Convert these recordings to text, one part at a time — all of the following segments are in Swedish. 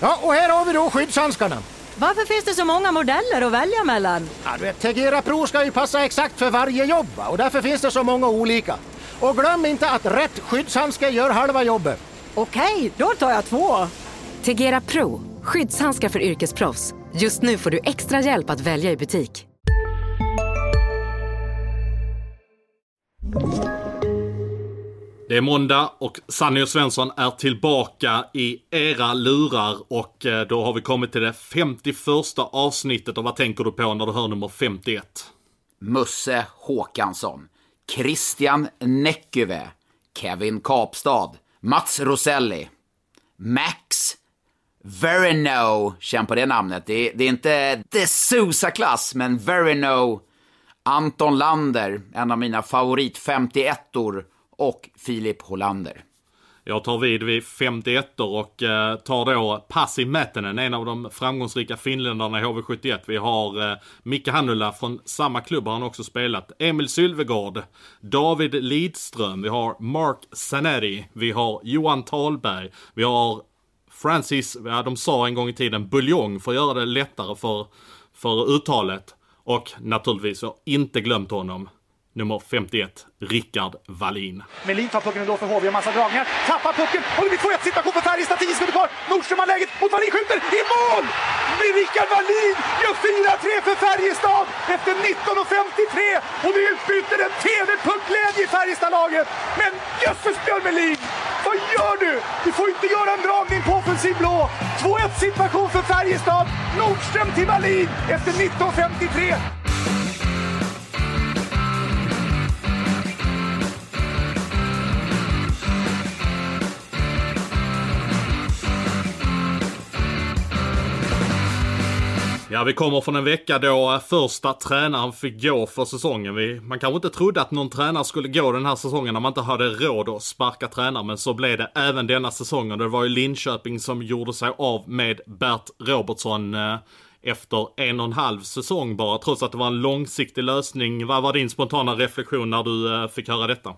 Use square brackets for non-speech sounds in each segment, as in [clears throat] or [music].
Ja, och här har vi då skyddshandskarna. Varför finns det så många modeller att välja mellan? Ja, du vet, Tegera Pro ska ju passa exakt för varje jobb och därför finns det så många olika. Och glöm inte att rätt skyddshandske gör halva jobbet. Okej, då tar jag två. Tegera Pro, skyddshandskar för yrkesproffs. Just nu får du extra hjälp att välja i butik. Det är måndag och Sanny och Svensson är tillbaka i era lurar och eh, då har vi kommit till det 51 avsnittet och vad tänker du på när du hör nummer 51? Musse Håkansson, Christian Näckyvä, Kevin Kapstad, Mats Roselli, Max Verino, känn på det namnet. Det är, det är inte The Sousa-klass, men Verino, Anton Lander, en av mina favorit 51-or och Filip Hollander. Jag tar vid vid 51 och eh, tar då Pasi Mätinen, en av de framgångsrika finländarna i HV71. Vi har eh, Micke Hannula från samma klubb har han också spelat. Emil Sylvegård, David Lidström, vi har Mark Sanetti, vi har Johan Talberg, vi har Francis, ja, de sa en gång i tiden buljong för att göra det lättare för, för uttalet. Och naturligtvis, jag har inte glömt honom, nummer 51, Rickard Wallin. Melin tar pucken ändå för HV, massa dragningar. Tappar pucken och det blir 2-1 situation för Färjestad. 10 sekunder kvar. Nordström har läget mot Wallin, skjuter i mål! Med Rickard Wallin gör 4-3 för Färjestad efter 19.53 och det utbyter en TV-puckglädje i Färjestadlaget. Men jösses Björn Melin! Vad gör du? Du får inte göra en dragning på offensiv blå. 2-1 situation för Färjestad. Nordström till Wallin efter 19.53. Ja, vi kommer från en vecka då eh, första tränaren fick gå för säsongen. Vi, man kanske inte trodde att någon tränare skulle gå den här säsongen när man inte hade råd att sparka tränare. Men så blev det även denna säsongen. Det var ju Linköping som gjorde sig av med Bert Robertsson eh, efter en och en halv säsong bara. Trots att det var en långsiktig lösning. Vad var din spontana reflektion när du eh, fick höra detta?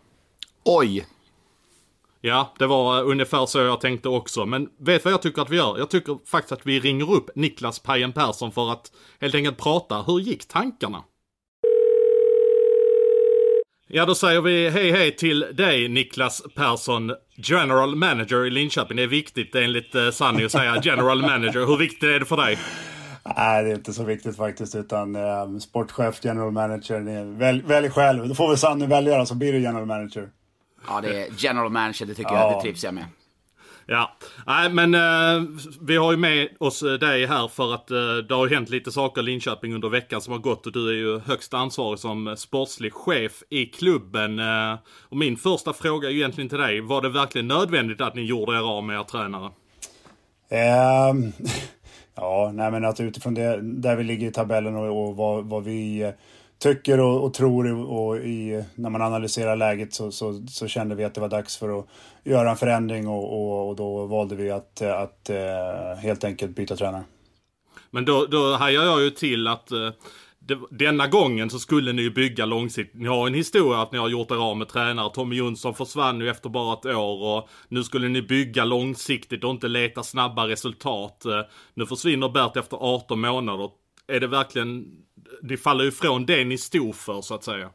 Oj! Ja, det var ungefär så jag tänkte också. Men vet vad jag tycker att vi gör? Jag tycker faktiskt att vi ringer upp Niklas Pajen Persson för att helt enkelt prata. Hur gick tankarna? Ja, då säger vi hej hej till dig Niklas Persson, General Manager i Linköping. Det är viktigt enligt eh, Sanny att säga General Manager. Hur viktigt är det för dig? Nej, det är inte så viktigt faktiskt. Utan eh, sportchef, general manager. välj, välj själv. Då får väl Sanny välja så blir du general manager. Ja, det är general manager, det tycker Ja. jag, det trivs jag med. Ja, nej men eh, vi har ju med oss eh, dig här för att eh, det har ju hänt lite saker i Linköping under veckan som har gått och du är ju högst ansvarig som sportslig chef i klubben. Eh, och min första fråga är ju egentligen till dig, var det verkligen nödvändigt att ni gjorde er av med er tränare? Ehm, [laughs] ja, nej men att utifrån det, där vi ligger i tabellen och, och vad, vad vi eh, tycker och, och tror och, och i, när man analyserar läget så, så, så kände vi att det var dags för att göra en förändring och, och, och då valde vi att, att eh, helt enkelt byta tränare. Men då, då hajar jag ju till att eh, det, denna gången så skulle ni ju bygga långsiktigt. Ni har en historia att ni har gjort er av med tränare. Tommy Jonsson försvann ju efter bara ett år och nu skulle ni bygga långsiktigt och inte leta snabba resultat. Eh, nu försvinner Bert efter 18 månader. Är det verkligen, det faller ju ifrån det ni stod för så att säga.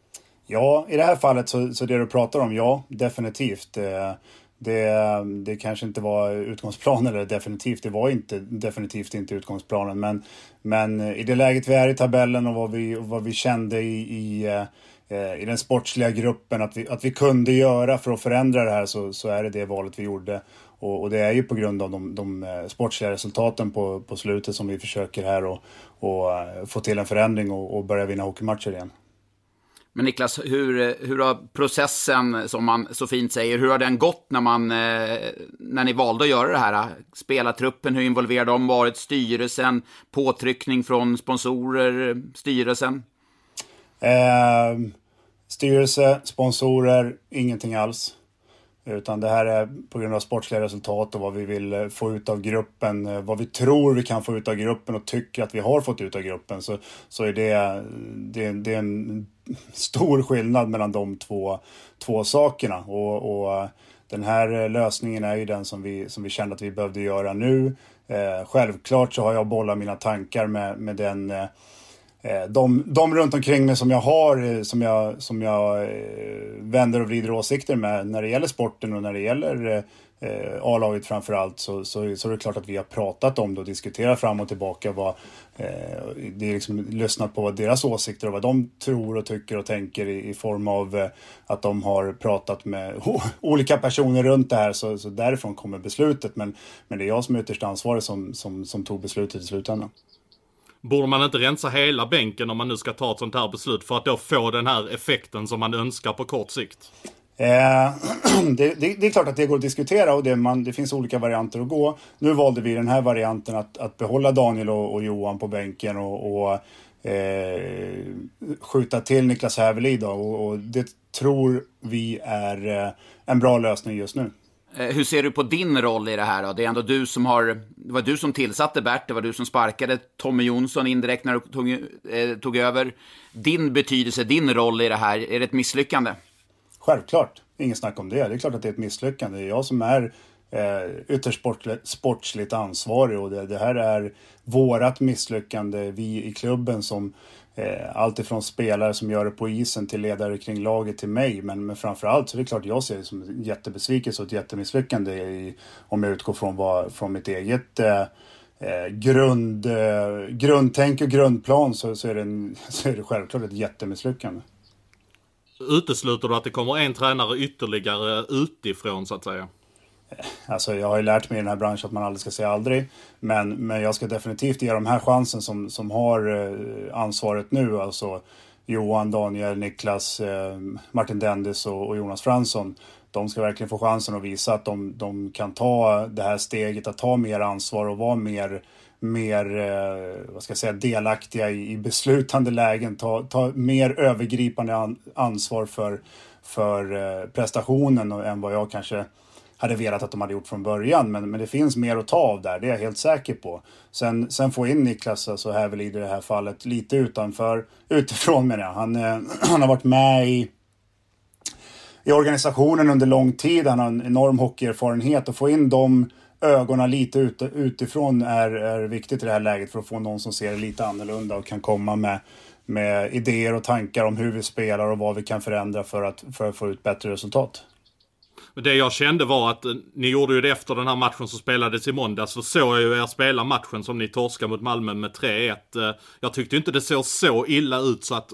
Ja, i det här fallet så, så det du pratar om, ja, definitivt. Eh, Det, det kanske inte var utgångsplanen, eller definitivt, det var inte, definitivt inte utgångsplanen. Men, men i det läget vi är i tabellen och vad vi, vad vi kände i, i, eh, i den sportsliga gruppen att vi, att vi kunde göra för att förändra det här så, så är det det valet vi gjorde. Och, och det är ju på grund av de, de eh, sportsliga resultaten på, på slutet som vi försöker här och, och eh, få till en förändring och, och börja vinna hockeymatcher igen. Men Niklas, hur, hur har processen, som man så fint säger, hur har den gått när, man, eh, när ni valde att göra det här? Spelartruppen, hur involverade de varit? Styrelsen, påtryckning från sponsorer, styrelsen? Eh, styrelse, sponsorer, ingenting alls. Utan det här är på grund av sportsliga resultat och vad vi vill eh, få ut av gruppen. Eh, vad vi tror vi kan få ut av gruppen och tycker att vi har fått ut av gruppen. Så, så är det, det, det är en stor skillnad mellan de två, två sakerna. Och, och eh, den här lösningen är ju den som vi, som vi kände att vi behövde göra nu. Eh, självklart så har jag bollat mina tankar med, med den eh, Eh, de, de runt omkring mig som jag har, eh, som jag, som jag eh, vänder och vrider åsikter med när det gäller sporten och när det gäller eh, A-laget framförallt så, så, så är det klart att vi har pratat om det och diskuterat fram och tillbaka. Vad, eh, det är liksom lyssnat på vad deras åsikter och vad de tror och tycker och tänker i, i form av eh, att de har pratat med [laughs] olika personer runt det här. Så, så därifrån kommer beslutet. Men, men det är jag som är ytterst ansvarig som, som, som tog beslutet i slutändan. Borde man inte rensa hela bänken om man nu ska ta ett sånt här beslut för att då få den här effekten som man önskar på kort sikt? Eh, [clears throat] det, det, det, är klart att det går att diskutera och det, man, det finns olika varianter att gå. Nu valde vi den här varianten att, att behålla Daniel och, och Johan på bänken och, och eh, skjuta till Niklas Hävelid. Och, och, det tror vi är eh, en bra lösning just nu. Eh, hur ser du på din roll i det här då? Det är ändå du som har, det var du som tillsatte Bert, det var du som sparkade Tommy Jonsson indirekt när du tog, eh, tog över. Din betydelse, din roll i det här, är det ett misslyckande? Självklart, inget snack om det. Det är klart att det är ett misslyckande. Det är jag som är eh, ytterst sportsligt ansvarig och det, det, här är vårat misslyckande, vi i klubben som Eh, allt alltifrån spelare som gör det på isen till ledare kring laget till mig. Men, men framförallt så är det klart jag ser det som en jättebesvikelse och ett jättemisslyckande i, om jag utgår från, vad, från mitt eget eh, eh grund, eh, grundtänk och grundplan så, så, är det en, [laughs] så är det självklart ett jättemisslyckande. Utesluter du att det kommer en tränare ytterligare utifrån så att säga? Alltså jag har ju lärt mig i den här branschen att man aldrig ska säga aldrig. Men, men jag ska definitivt ge de här chansen som, som har eh, ansvaret nu. Alltså Johan, Daniel, Niklas, eh, Martin Dendis och, och, Jonas Fransson. De ska verkligen få chansen att visa att de, de kan ta det här steget, att ta mer ansvar och vara mer mer eh, vad ska jag säga, delaktiga i, i beslutande lägen, ta, ta mer övergripande ansvar för, för prestationen än vad jag kanske hade velat att de hade gjort från början. Men, men det finns mer att ta av där, det är jag helt säker på. Sen, sen få in Niklas, alltså Hävelid i det här fallet, lite utanför, utifrån menar jag. Han, eh, [clears throat] han har varit med i i organisationen under lång tid. Han har en enorm hockeyerfarenhet och få in de ögonen lite ut, utifrån är, är viktigt i det här läget för att få någon som ser det lite annorlunda och kan komma med, med idéer och tankar om hur vi spelar och vad vi kan förändra för att, för att få ut bättre resultat. Det jag kände var att eh, ni gjorde ju det efter den här matchen som spelades i måndags. Så såg jag ju er spela matchen som ni torskade mot Malmö med 3-1. Eh, jag tyckte inte det såg så illa ut så att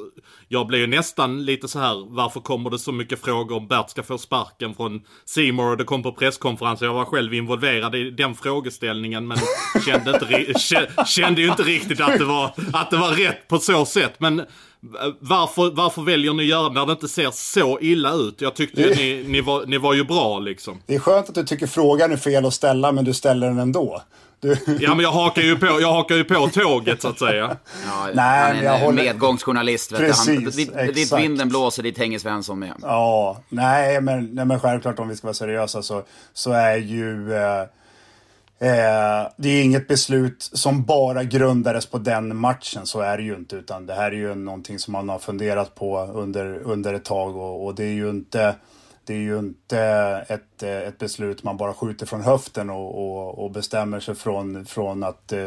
jag blev ju nästan lite så här. varför kommer det så mycket frågor om Bert ska få sparken från Seymour och det kom på presskonferensen. Jag var själv involverad i den frågeställningen men kände, inte, [laughs] kände ju inte riktigt att det, var, att det var rätt på så sätt. Men varför, varför väljer ni göra det när det inte ser så illa ut? Jag tyckte ju ni, [laughs] ni, var, ni var ju bra liksom. Det är skönt att du tycker frågan är fel att ställa, men du ställer den ändå. Du... Ja, men jag hakar ju på, jag hakar ju på tåget så att säga. [laughs] Ja, Nej, han är en håller... medgångsjournalist. Precis, han, dit, dit vinden blåser, dit hänger Svensson med. Ja, nej men, nej, men självklart om vi ska vara seriösa så, så är ju... Eh, Eh, det är inget beslut som bara grundades på den matchen, så är det ju inte. Utan det här är ju någonting som man har funderat på under, under ett tag och, och det är ju inte det är ju inte ett, ett beslut man bara skjuter från höften och, och, och bestämmer sig från, från att eh,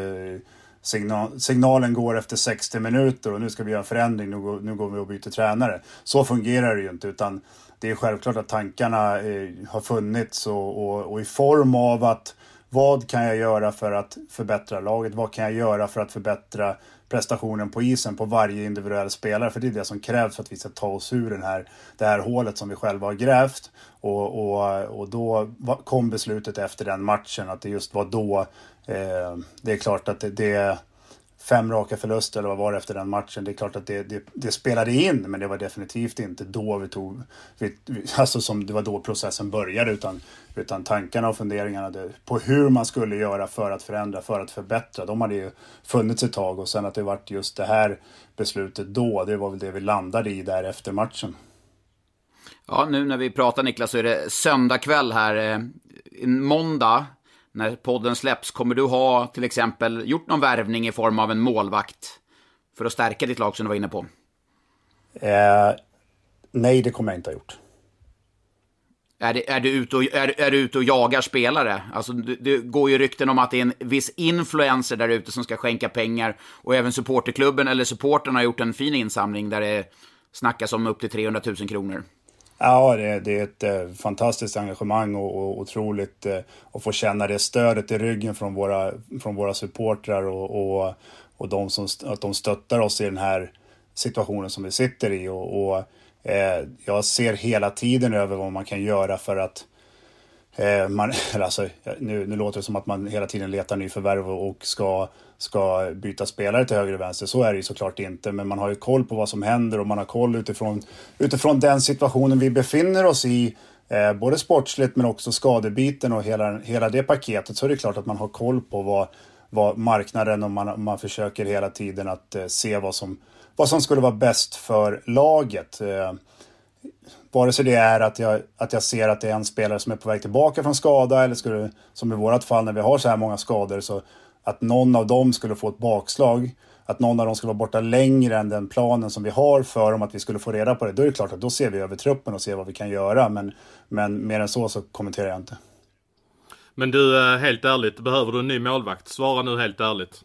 signal, signalen går efter 60 minuter och nu ska vi göra en förändring, nu går, nu går vi och byter tränare. Så fungerar det ju inte utan det är självklart att tankarna eh, har funnits och, och, och i form av att vad kan jag göra för att förbättra laget? Vad kan jag göra för att förbättra prestationen på isen på varje individuell spelare? För det är det som krävs för att vi ska ta oss ur den här, det här hålet som vi själva har grävt. Och, och, och då kom beslutet efter den matchen att det just var då. Eh, det är klart att det, det fem raka förluster eller vad var det efter den matchen. Det är klart att det, det, det spelade in, men det var definitivt inte då vi tog, vi, [laughs] alltså som det var då processen började, utan, utan tankarna och funderingarna på hur man skulle göra för att förändra, för att förbättra, de hade ju funnits ett tag och sen att det vart just det här beslutet då, det var väl det vi landade i där efter matchen. Ja, nu när vi pratar Niklas så är det söndag kväll här, eh, måndag när podden släpps, kommer du ha till exempel gjort någon värvning i form av en målvakt för att stärka ditt lag som du var inne på? Eh, nej, det kommer jag inte ha gjort. Är, det, är, du ute och, är, är du ute och jagar spelare? Alltså, det, det går ju rykten om att det är en viss influencer där ute som ska skänka pengar. Och även supporterklubben eller supporten har gjort en fin insamling där det snackas om upp till 300 000 kronor. Ja, det, det är ett eh, fantastiskt engagemang och, och otroligt eh, att få känna det stödet i ryggen från våra, från våra supportrar och, och, och de som, att de stöttar oss i den här situationen som vi sitter i. Och, och eh, jag ser hela tiden över vad man kan göra för att eh, Eh, man, [laughs] alltså, nu, nu låter det som att man hela tiden letar nyförvärv och ska, ska byta spelare till höger och vänster. Så är det ju såklart inte, men man har ju koll på vad som händer och man har koll utifrån, utifrån den situationen vi befinner oss i. Eh, både sportsligt men också skadebiten och hela, hela det paketet så är det klart att man har koll på vad, vad marknaden och man, man försöker hela tiden att eh, se vad som, vad som skulle vara bäst för laget. Eh, vare sig det är att jag, att jag ser att det är en spelare som är på väg tillbaka från skada eller skulle, som i vårat fall när vi har så här många skador, så att någon av dem skulle få ett bakslag. Att någon av dem skulle vara borta längre än den planen som vi har för dem, att vi skulle få reda på det. Då är det klart att då ser vi över truppen och ser vad vi kan göra. Men, men mer än så så kommenterar jag inte. Men du, eh, helt ärligt, behöver du en ny målvakt? Svara nu helt ärligt.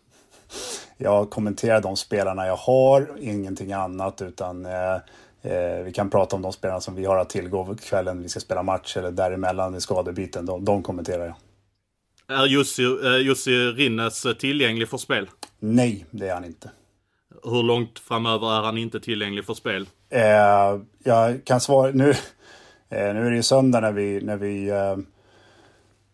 Jag kommenterar de spelarna jag har, ingenting annat utan eh, vi kan prata om de spelarna som vi har att tillgå kvällen vi ska spela match eller däremellan i skadebiten. De, de kommenterar jag. Är Jussi, eh, Jussi Rinnes tillgänglig för spel? Nej, det är han inte. Hur långt framöver är han inte tillgänglig för spel? Eh, jag kan svara nu. Eh, nu är det ju söndag när vi, när vi eh,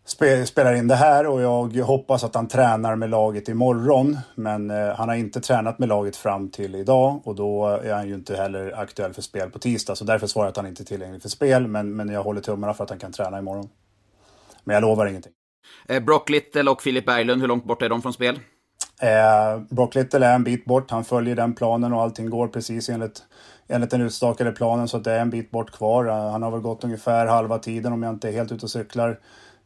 spe, spelar in det här och jag hoppas att han tränar med laget imorgon. Men eh, han har inte tränat med laget fram till idag och då är han ju inte heller aktuell för spel på tisdag. Så därför svarar jag att han inte är tillgänglig för spel. Men, men jag håller tummarna för att han kan träna imorgon. Men jag lovar ingenting. Eh, Brock Little och Filip Berglund, hur långt bort är de från spel? Eh, Brock Little är en bit bort. Han följer den planen och allting går precis enligt, enligt den utstakade planen. Så det är en bit bort kvar. Uh, han har väl gått ungefär halva tiden om jag inte är helt ute och cyklar.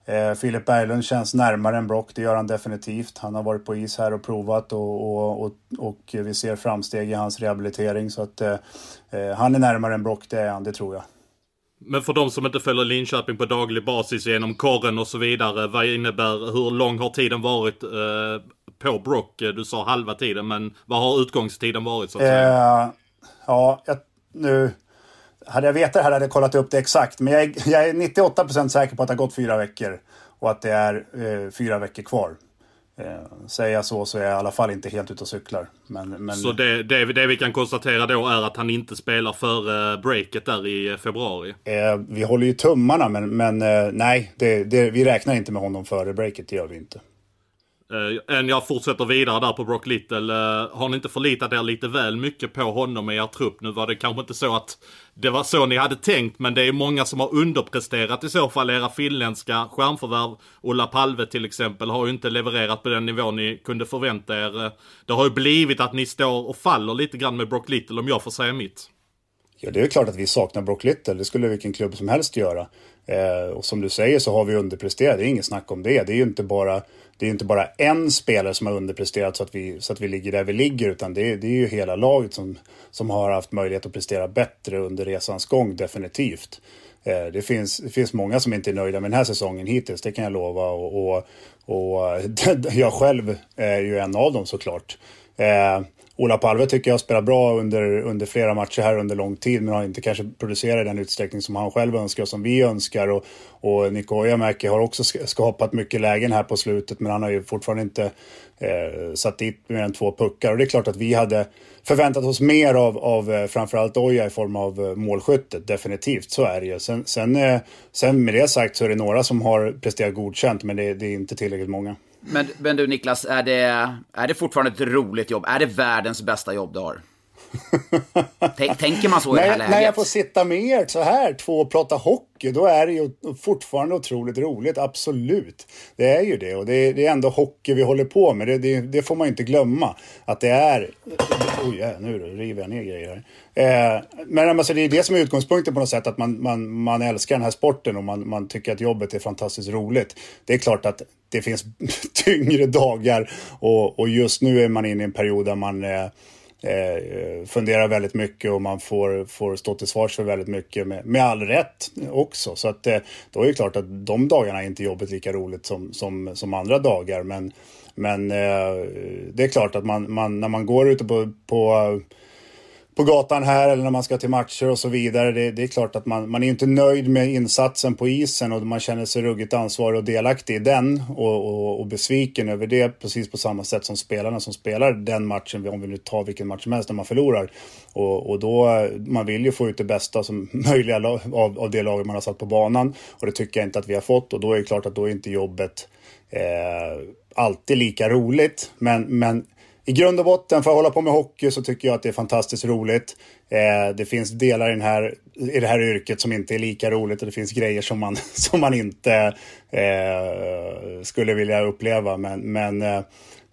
Eh, Filip Berglund känns närmare än Brock, det gör han definitivt. Han har varit på is här och provat och, och, och, och vi ser framsteg i hans rehabilitering. Så att eh, eh, han är närmare än Brock, det är han, det tror jag. Men för de som inte följer Linköping på daglig basis genom korren och så vidare, vad innebär, hur lång har tiden varit eh, på Brock? Du sa halva tiden, men vad har utgångstiden varit så att säga? Eh, ja, jag, nu... Hade jag vetat det här hade jag kollat upp det exakt. Men jag är, jag är 98% säker på att det har gått fyra veckor. Och att det är eh, fyra veckor kvar. Eh, säger jag så så är jag i alla fall inte helt ute och cyklar. Men, men... Så det, det, det vi kan konstatera då är att han inte spelar före breaket där i februari? Eh, vi håller ju tummarna men, men eh, nej, det, vi räknar inte med honom före breaket, det gör vi inte. Eh, än jag fortsätter vidare där på Brock Little. Eh, har ni inte förlitat er lite väl mycket på honom i er trupp? Nu var det kanske inte så att det var så ni hade tänkt, men det är många som har underpresterat i så fall. Era finländska stjärnförvärv, Ola Palve till exempel, har ju inte levererat på den nivå ni kunde förvänta er. Eh, det har ju blivit att ni står och faller lite grann med Brock Little om jag får säga mitt. Ja, det är klart att vi saknar Brock Little. Det skulle vilken klubb som helst göra. Eh, och som du säger så har vi underpresterat. Det är inget snack om det. Det är ju inte bara, det är inte bara en spelare som har underpresterat så att vi, så att vi ligger där vi ligger. Utan det, det är ju hela laget som, som har haft möjlighet att prestera bättre under resans gång, definitivt. Eh, det, finns, det finns många som inte är nöjda med den här säsongen hittills, det kan jag lova. Och, och, och [laughs] jag själv är ju en av dem såklart. Eh, Ola Palve tycker jag spelar bra under, under flera matcher här under lång tid men har inte kanske producerat i den utsträckning som han själv önskar och som vi önskar. Och, och Niko Ojamäki har också skapat mycket lägen här på slutet men han har ju fortfarande inte eh, satt dit mer än två puckar. Och det är klart att vi hade förväntat oss mer av, av eh, framförallt Oja i form av eh, målskyttet. Definitivt, så är det ju. Sen, sen, eh, sen med det sagt så är det några som har presterat godkänt men det, det är inte tillräckligt många. Men, men du Niklas, är det, är det fortfarande ett roligt jobb? Är det världens bästa jobb du har? [laughs] Tänker man så i det här läget? När jag får sitta med er så här, två och prata hockey, då är det ju fortfarande otroligt roligt. Absolut. Det är ju det. Och det är, det är ändå hockey vi håller på med. Det, det, det får man inte glömma. Att det är... Oj, ja, nu river jag ner grejer här. Eh, men alltså, det är det som är utgångspunkten på något sätt. Att man, man, man älskar den här sporten och man, man tycker att jobbet är fantastiskt roligt. Det är klart att det finns [laughs] tyngre dagar och, och just nu är man inne i en period där man eh, eh, funderar väldigt mycket och man får, får stå till svars för väldigt mycket med, med all rätt också. Så att eh, då är det klart att de dagarna är inte jobbet lika roligt som, som, som andra dagar. Men, men eh, det är klart att man, man, när man går ute på, på på gatan här eller när man ska till matcher och så vidare. Det, det är klart att man, man är inte nöjd med insatsen på isen och man känner sig ruggigt ansvarig och delaktig i den och, och, och, besviken över det precis på samma sätt som spelarna som spelar den matchen, om vi nu tar vilken match som helst, när man förlorar. Och, och då, man vill ju få ut det bästa som [laughs] möjliga av, av det laget man har satt på banan och det tycker jag inte att vi har fått och då är det klart att då är inte jobbet eh, alltid lika roligt. Men, men i grund och botten, för att hålla på med hockey så tycker jag att det är fantastiskt roligt. Eh, det finns delar i, den här, i det här yrket som inte är lika roligt och det finns grejer som man, [laughs] som man inte eh, skulle vilja uppleva. Men, men, eh,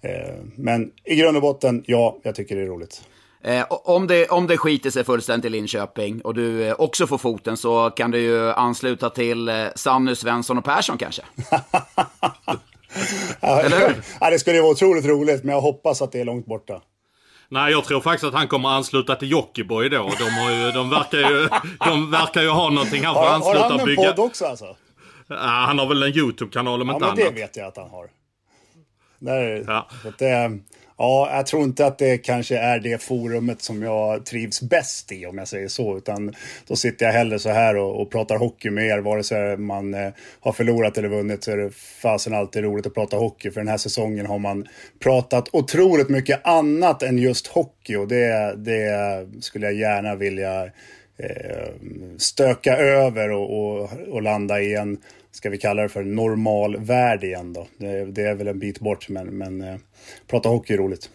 eh men i grund och botten, ja, jag tycker det är roligt. Eh, om, det, om det skiter sig fullständigt i Linköping och du eh, också får foten så kan du ju ansluta till Sanny, Svensson och Persson kanske? [laughs] Eller hur? [laughs] Ja, det skulle vara otroligt roligt, men jag hoppas att det är långt borta. Nej, jag tror faktiskt att han kommer ansluta till Jockiboi då. De, har ju, de, verkar ju, de verkar ju ha någonting här för att ansluta Har han en podd också alltså? Ja, han har väl en YouTube-kanal om ja, inte annat. Ja, men det vet jag att han har. Där, ja. det, Ja, jag tror inte att det kanske är det forumet som jag trivs bäst i om jag säger så. Utan då sitter jag hellre så här och, och pratar hockey med er. Vare sig man eh, har förlorat eller vunnit så är det fasen alltid roligt att prata hockey. För den här säsongen har man pratat otroligt mycket annat än just hockey. Och det, det skulle jag gärna vilja eh, stöka över och, och, och landa i en ska vi kalla det för normal värld igen då. Det, det, är väl en bit bort men, men eh, prata hockey är roligt.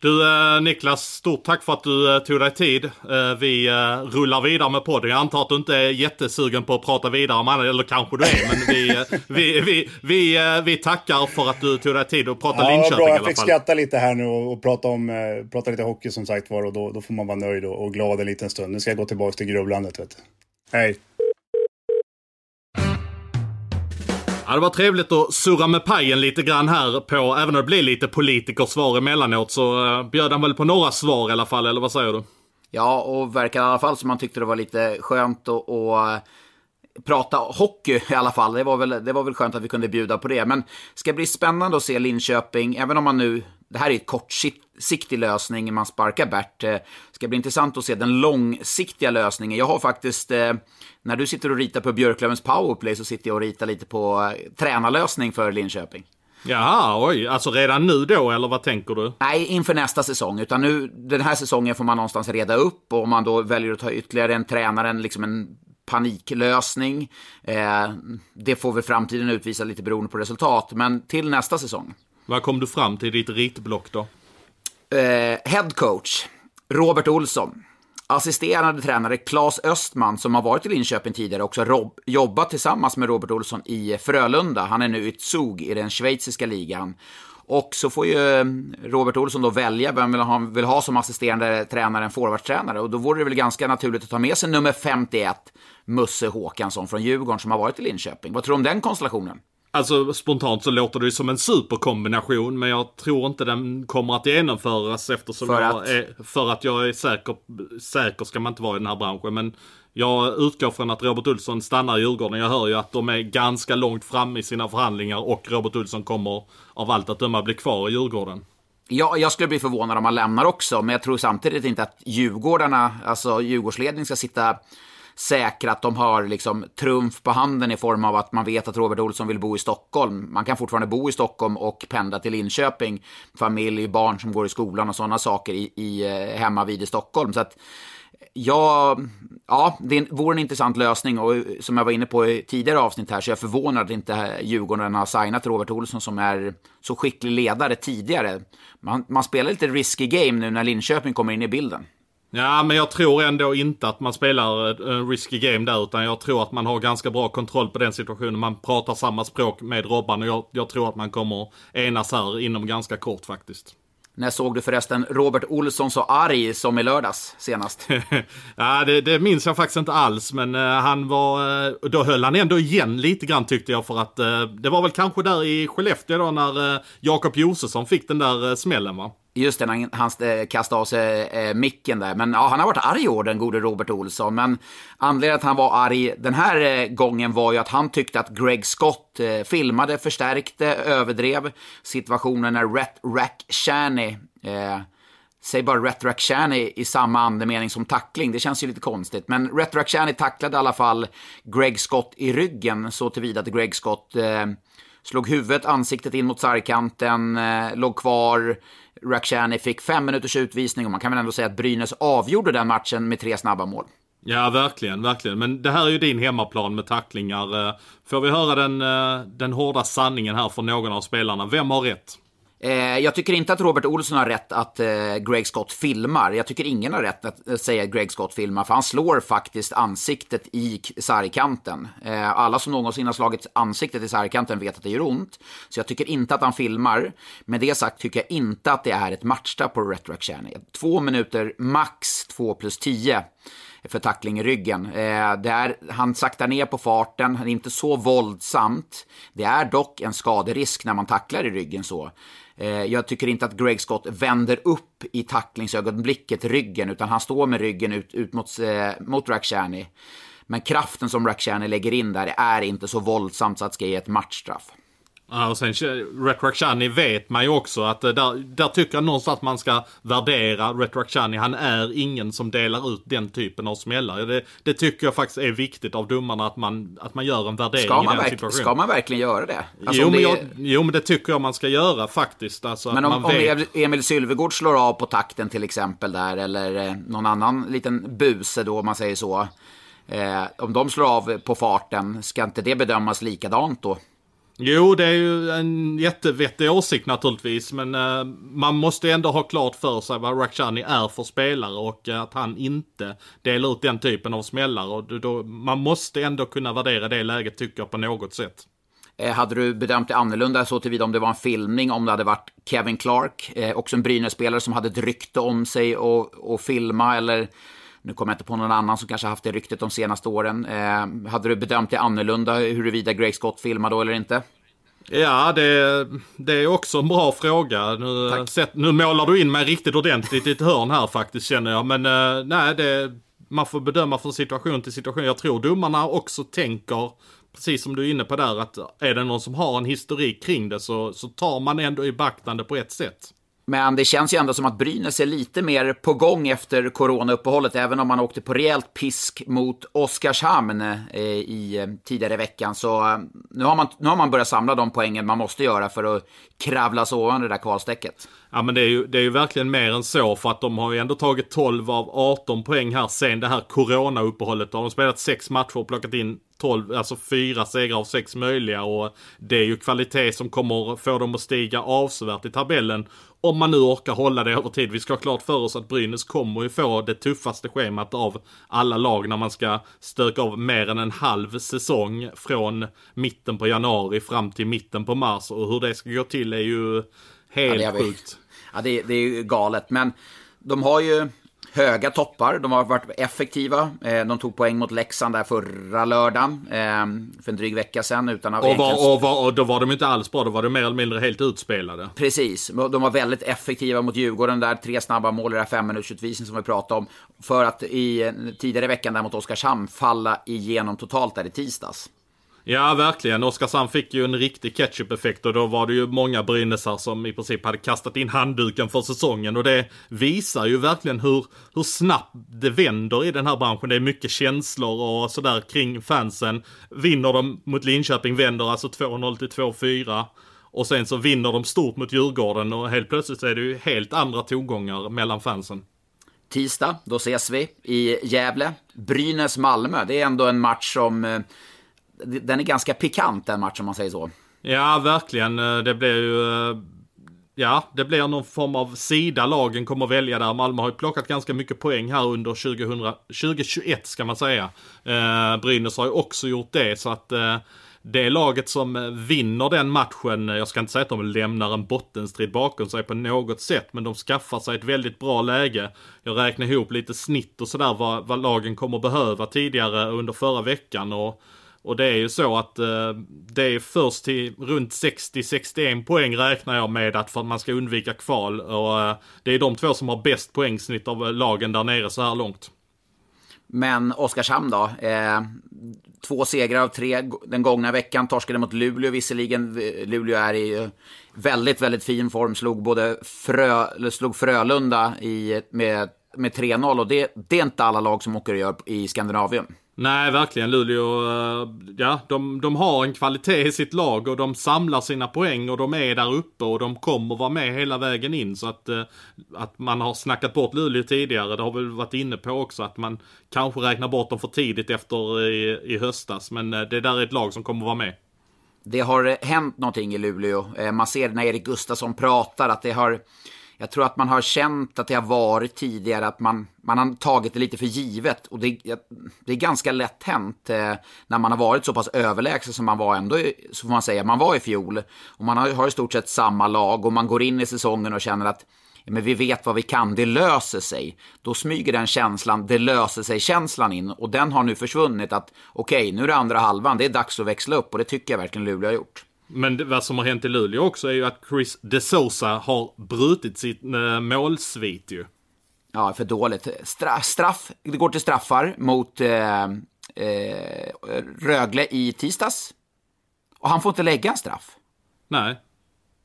Du eh, Niklas, stort tack för att du eh, tog dig tid. Eh, vi rullar vidare med podden. Jag antar att du inte är jättesugen på att prata vidare om annat, eller kanske du är. Men vi, vi, vi, vi, vi tackar för att du tog dig tid att prata ja, Linköping bra. Jag fick skratta lite här nu och, och prata, om, prata lite hockey som sagt var och då, då får man vara nöjd och, och glad en liten stund. Nu ska jag gå tillbaka till gruvlandet. Vet du. Hej! Ja, det var trevligt att surra med pajen lite grann här på, även om det blir lite politikersvar emellanåt så eh, bjöd han väl på några svar i alla fall, eller vad säger du? Ja, och verkar i alla fall som man tyckte det var lite skönt att och eh, prata hockey i alla fall. Det var, väl, det var väl skönt att vi kunde bjuda på det. Men det ska bli spännande att se Linköping, även om man nu det här är ett kortsiktigt kortsiktig lösning, man sparkar Bert. Det ska bli intressant att se den långsiktiga lösningen. Jag har faktiskt, eh, när du sitter och ritar på Björklövens powerplay så sitter jag och ritar lite på eh, tränarlösning för Linköping. Jaha, oj. Alltså redan nu då, eller vad tänker du? Nej, inför nästa säsong. Utan nu, den här säsongen får man någonstans reda upp och om man då väljer att ta ytterligare en tränare, en, liksom en paniklösning. Eh, det får väl framtiden utvisa lite beroende på resultat. Men till nästa säsong vad kom du fram till i ditt ritblock då? Eh, head coach, Robert Olsson. Assisterande tränare Claes Östman, som har varit i Linköping tidigare, också rob- jobbat tillsammans med Robert Olsson i Frölunda. Han är nu i Zug i den schweiziska ligan. Och så får ju eh, Robert Olsson då välja vem vill vill ha som assisterande tränare, en forwardtränare. Och då vore det väl ganska naturligt att ta med sig nummer 51, Musse Håkansson från Djurgården, som har varit i Linköping. Vad tror du om den konstellationen? Alltså spontant så låter det ju som en superkombination men jag tror inte den kommer att genomföras eftersom för jag att? är, för att jag är säker, säker ska man inte vara i den här branschen. Men jag utgår från att Robert Olsson stannar i Djurgården. Jag hör ju att de är ganska långt fram i sina förhandlingar och Robert Olsson kommer av allt att döma bli kvar i Djurgården. Ja, jag skulle bli förvånad om han lämnar också, men jag tror samtidigt inte att Djurgårdarna, alltså Djurgårdsledningen ska sitta säkra att de har liksom trumf på handen i form av att man vet att Robert Olsson vill bo i Stockholm. Man kan fortfarande bo i Stockholm och pendla till Linköping. Familj, barn som går i skolan och sådana saker i, i, eh, hemma vid i Stockholm. Så att, Ja, ja, det vore en intressant lösning och eh, som jag var inne på i tidigare avsnitt här så är jag förvånad att inte Djurgården har signat Robert Olsson som är så skicklig ledare tidigare. Man, man spelar lite risky game nu när Linköping kommer in i bilden. Ja, men jag tror ändå inte att man spelar en risky game där, utan jag tror att man har ganska bra kontroll på den situationen. Man pratar samma språk med Robban och jag, jag tror att man kommer enas här inom ganska kort faktiskt. När såg du förresten Robert Olsson så arg som i lördags senast? [laughs] ja, det, det, minns jag faktiskt inte alls, men uh, han var... Uh, då höll han ändå igen lite grann tyckte jag för att uh, det var väl kanske där i Skellefteå då när Jakob Josefsson fick den där smällen va? Just det, han, han eh, kastade av sig eh, micken där. Men ja, han har varit arg i år, den gode Robert Olsson. Men anledningen till att han var arg den här eh, gången var ju att han tyckte att Greg Scott eh, filmade, förstärkte, överdrev situationen när Rhett Rakhshani eh, Säg bara Rhett Rakhshani i samma andemening som tackling. Det känns ju lite konstigt. Men Rhett Rakhshani tacklade i alla fall Greg Scott i ryggen så tillvida att Greg Scott eh, slog huvudet, ansiktet in mot sargkanten, eh, låg kvar. Rakhshani fick fem minuters utvisning och man kan väl ändå säga att Brynäs avgjorde den matchen med tre snabba mål. Ja, verkligen, verkligen. Men det här är ju din hemmaplan med tacklingar. Eh, får vi höra den, eh, den hårda sanningen här från någon av spelarna? Vem har rätt? Eh, jag tycker inte att Robert Olsson har rätt att eh, Greg Scott filmar. Jag tycker ingen har rätt att eh, säga att Greg Scott filmar, för han slår faktiskt ansiktet i sargkanten. Eh, alla som någonsin har slagit ansiktet i sargkanten vet att det gör ont. Så jag tycker inte att han filmar. Med det sagt tycker jag inte att det är ett matchstraff på Retroac Två minuter, max två plus tio för tackling i ryggen. Eh, det är, han saktar ner på farten, han är inte så våldsamt. Det är dock en skaderisk när man tacklar i ryggen så. Eh, jag tycker inte att Greg Scott vänder upp i tacklingsögonblicket ryggen, utan han står med ryggen ut, ut mot, eh, mot Rakhshani. Men kraften som Rakhshani lägger in där är inte så våldsamt så att det ska ge ett matchstraff. Ja, och sen Retroactiani vet man ju också att eh, där, där tycker jag någonstans att man ska värdera Retroactiani. Han är ingen som delar ut den typen av smällar. Det, det, tycker jag faktiskt är viktigt av domarna att man, att man gör en värdering ska man i den situationen. Ska man verkligen göra det? Alltså jo, men jag, jo, men det tycker jag man ska göra faktiskt. Alltså, men om, om Emil Sylvegård slår av på takten till exempel där, eller eh, någon annan liten buse då, om man säger så. Eh, om de slår av på farten, ska inte det bedömas likadant då? Jo, det är ju en jättevettig åsikt naturligtvis. Men eh, man måste ändå ha klart för sig vad Rakhshani är för spelare och eh, att han inte delar ut den typen av smällar. Och då, man måste ändå kunna värdera det läget tycker jag på något sätt. Eh, hade du bedömt det annorlunda så tillvida om det var en filmning, om det hade varit Kevin Clark, eh, också en Brynäs-spelare som hade ett rykte om sig och, och filma eller nu kommer jag inte på någon annan som kanske haft det ryktet de senaste åren. Eh, hade du bedömt det annorlunda huruvida Greg Scott filmade då eller inte? Ja, det, det är också en bra fråga. Nu, sett, nu målar du in mig riktigt ordentligt i ett hörn här faktiskt känner jag. Men eh, nej, det, man får bedöma från situation till situation. Jag tror domarna också tänker, precis som du är inne på där, att är det någon som har en historik kring det så, så tar man ändå i beaktande på ett sätt. Men det känns ju ändå som att Brynäs är lite mer på gång efter coronauppehållet, även om man åkte på rejält pisk mot Oskarshamn eh, i eh, tidigare i veckan. Så eh, nu har, man, nu har man börjat samla de poängen man måste göra för att kravla sig ovan det där kvalstrecket. Ja men det är, ju, det är ju verkligen mer än så för att de har ju ändå tagit 12 av 18 poäng här sen det här coronauppehållet. Då har de spelat sex matcher och plockat in 12, alltså fyra segrar av sex möjliga och det är ju kvalitet som kommer få dem att stiga avsevärt i tabellen. Om man nu orkar hålla det över tid. Vi ska ha klart för oss att Brynäs kommer ju få det tuffaste schemat av alla lag när man ska stöka av mer än en halv säsong från mitten på januari fram till mitten på mars och hur det ska gå till är ju helt ja, sjukt. Ja, det, det är ju galet, men de har ju höga toppar. De har varit effektiva. Eh, de tog poäng mot Leksand där förra lördagen. Eh, för en dryg vecka sedan. Utan att och, var, och, var, och då var de inte alls bra. Då var de mer eller mindre helt utspelade. Precis. De var väldigt effektiva mot Djurgården där. Tre snabba mål i det här femminutersutvisningen som vi pratade om. För att i tidigare i veckan där mot Oskarshamn falla igenom totalt där i tisdags. Ja, verkligen. Oskarshamn fick ju en riktig ketchup-effekt och då var det ju många Brynäsar som i princip hade kastat in handduken för säsongen. Och det visar ju verkligen hur, hur snabbt det vänder i den här branschen. Det är mycket känslor och sådär kring fansen. Vinner de mot Linköping, vänder alltså 2-0 till 2-4. Och sen så vinner de stort mot Djurgården och helt plötsligt så är det ju helt andra tongångar mellan fansen. Tisdag, då ses vi i Gävle. Brynäs-Malmö, det är ändå en match som eh, den är ganska pikant den matchen om man säger så. Ja, verkligen. Eh, det blir ju... Eh, ja, det blir någon form av sida lagen kommer välja där. Malmö har ju plockat ganska mycket poäng här under 2000, 2021 ska man säga. Eh, Brynäs har ju också gjort det så att eh, det laget som vinner den matchen, jag ska inte säga att de lämnar en bottenstrid bakom sig på något sätt, men de skaffar sig ett väldigt bra läge. Jag räknar ihop lite snitt och sådär vad, vad lagen kommer behöva tidigare under förra veckan och och det är ju så att eh, det är först till runt 60-61 poäng räknar jag med att för att man ska undvika kval. Och eh, det är de två som har bäst poängsnitt av eh, lagen där nere så här långt. Men Oskarshamn då? Eh, två segrar av tre den gångna veckan. Torskade mot Luleå visserligen. Luleå är i eh, väldigt, väldigt fin form. Slog både Frö, slog Frölunda i, med, med 3-0 och det, det är inte alla lag som åker och gör i Skandinavien. Nej, verkligen. Luleå, eh, ja, de, de har en kvalitet i sitt lag och de samlar sina poäng och de är där uppe och de kommer vara med hela vägen in. Så att, eh, att man har snackat bort Luleå tidigare, det har vi varit inne på också. Att man kanske räknar bort dem för tidigt efter i, i höstas. Men eh, det där är ett lag som kommer vara med. Det har hänt någonting i Luleå. Man ser när Erik Gustafsson pratar att det har jag tror att man har känt att det har varit tidigare, att man, man har tagit det lite för givet. Och det, det är ganska lätt hänt eh, när man har varit så pass överlägsen som man var ändå, så får man säga, man var i fjol. Och man har, har i stort sett samma lag och man går in i säsongen och känner att men vi vet vad vi kan, det löser sig. Då smyger den känslan, det löser sig-känslan in. Och den har nu försvunnit att okej, okay, nu är det andra halvan, det är dags att växla upp. Och det tycker jag verkligen Luleå har gjort. Men vad som har hänt i Luleå också är ju att Chris De Sosa har brutit sitt äh, målsvit ju. Ja, för dåligt. Stra straff, det går till straffar mot äh, äh, Rögle i tisdags. Och han får inte lägga en straff. Nej.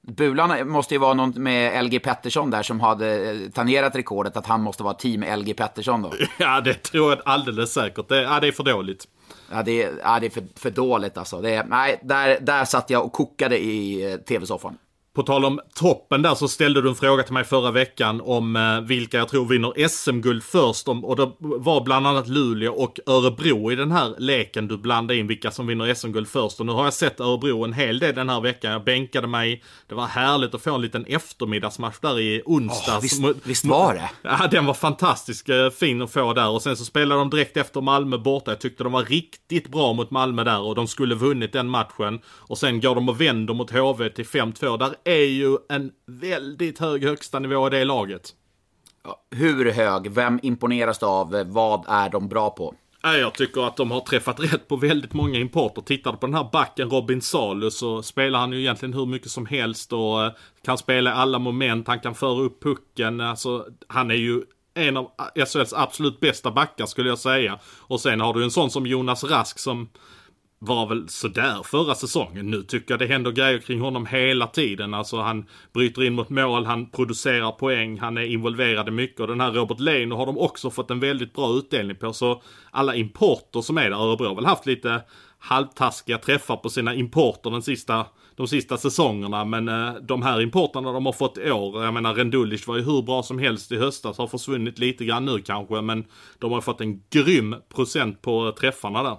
Bulan måste ju vara någon med LG Pettersson där som hade tangerat rekordet, att han måste vara team LG Pettersson då. [laughs] Ja, det tror jag alldeles säkert. Det, ja, det är för dåligt. Ja, det, är, ja, det är för, för dåligt alltså. Det, nej, där, där satt jag och kokade i eh, tv-soffan. På tal om toppen där så ställde du en fråga till mig förra veckan om eh, vilka jag tror vinner SM-guld först. Och det var bland annat Luleå och Örebro i den här leken du blandade in vilka som vinner SM-guld först. Och nu har jag sett Örebro en hel del den här veckan. Jag bänkade mig. Det var härligt att få en liten eftermiddagsmatch där i onsdags. Oh, visst, visst, var det? Ja, den var fantastiskt eh, fin att få där. Och sen så spelade de direkt efter Malmö borta. Jag tyckte de var riktigt bra mot Malmö där och de skulle vunnit den matchen. Och sen går de och vänder mot HV till 5-2. Där är ju en väldigt hög högsta nivå i det laget. Hur hög? Vem imponeras du av? Vad är de bra på? Jag tycker att de har träffat rätt på väldigt många importer. Tittar du på den här backen Robin Salus så spelar han ju egentligen hur mycket som helst och eh, kan spela alla moment. Han kan föra upp pucken. Alltså, han är ju en av SHLs absolut bästa backar skulle jag säga. Och sen har du en sån som Jonas Rask som var väl sådär förra säsongen. Nu tycker jag det händer grejer kring honom hela tiden. Alltså han bryter in mot mål, han producerar poäng, han är involverad i mycket. Och den här Robert Lehner har de också fått en väldigt bra utdelning på. Så alla importer som är där, Örebro har väl haft lite halvtaskiga träffar på sina importer den sista, de sista säsongerna. Men eh, de här importerna de har fått i år, jag menar Rendulic var ju hur bra som helst i höstas, har försvunnit lite grann nu kanske. Men de har fått en grym procent på träffarna där.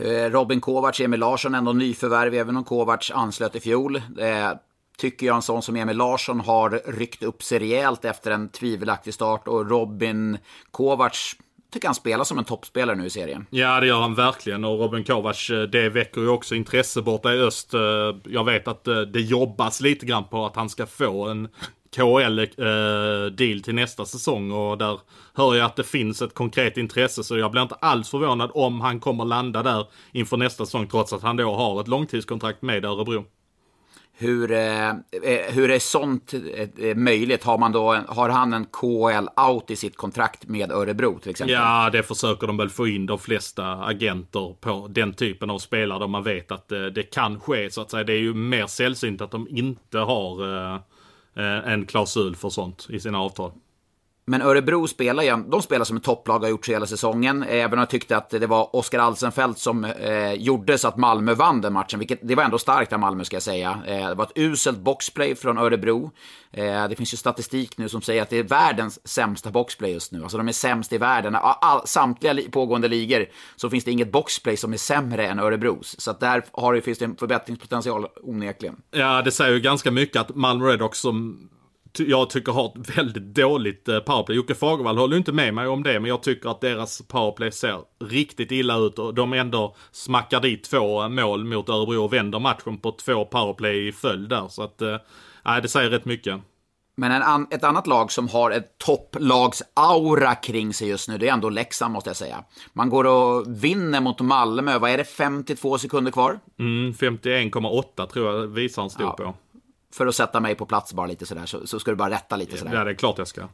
Eh, Robin Kovacs, Emil Larsson ändå nyförvärv, även om Kovacs anslöt i fjol. Eh, tycker jag en sån som Emil Larsson har ryckt upp sig rejält efter en tvivelaktig start och Robin Kovacs tycker han spelar som en toppspelare nu i serien. Ja, det gör han verkligen. Och Robin Kovacs, eh, det väcker ju också intresse borta i öst. Jag vet att det jobbas lite grann på att han ska få en KL-deal till nästa säsong. Och där hör jag att det finns ett konkret intresse. Så jag blir inte alls förvånad om han kommer landa där inför nästa säsong. Trots att han då har ett långtidskontrakt med Örebro. Hur, eh, hur är sånt eh, möjligt? Har, man då, har han en KL-out i sitt kontrakt med Örebro till exempel? Ja, det försöker de väl få in de flesta agenter på den typen av spelare där man vet att det, det kan ske. Så att säga. Det är ju mer sällsynt att de inte har eh, Eh, en klausul för sånt i sina avtal. Men Örebro spelar ju, de spelar som ett topplag har gjort hela säsongen. Även om jag tyckte att det var Oskar Alsenfelt som eh, gjorde så att Malmö vann den matchen. Vilket, det var ändå starkt av Malmö ska jag säga. Eh, det var ett uselt boxplay från Örebro. Eh, det finns ju statistik nu som säger att det är världens sämsta boxplay just nu. Alltså de är sämst i världen. All, samtliga li pågående ligor så finns det inget boxplay som är sämre än Örebros. Så att där har det, finns det en förbättringspotential onekligen. Ja, det säger ju ganska mycket att Malmö Redhawks som jag tycker har ett väldigt dåligt eh, powerplay. Jocke Fagervall håller inte med mig om det, men jag tycker att deras powerplay ser riktigt illa ut och de ändå smackar dit två mål mot Örebro och vänder matchen på två powerplay i följd där. Så att, eh, nej, det säger rätt mycket. Men en ett annat lag som har ett topplags-aura kring sig just nu, det är ändå Leksand måste jag säga. Man går och vinner mot Malmö, vad är det, 52 sekunder kvar? Mm, 51,8 tror jag visaren stod Ja. på. För att sätta mig på plats bara lite sådär, så, så ska du bara rätta lite sådär. Ja, det är klart jag ska.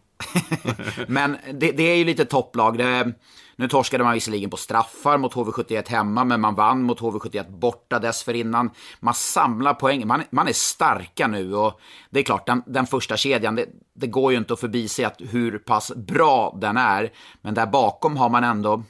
[laughs] Men det, det är ju lite topplag. Det, nu torskade man visserligen på straffar mot HV71 hemma, men man vann mot HV71 borta dessförinnan. Man samlar poäng, man, man är starka nu och det är klart, den, den första kedjan, det, det går ju inte att förbise att hur pass bra den är. Men där bakom har man ändå,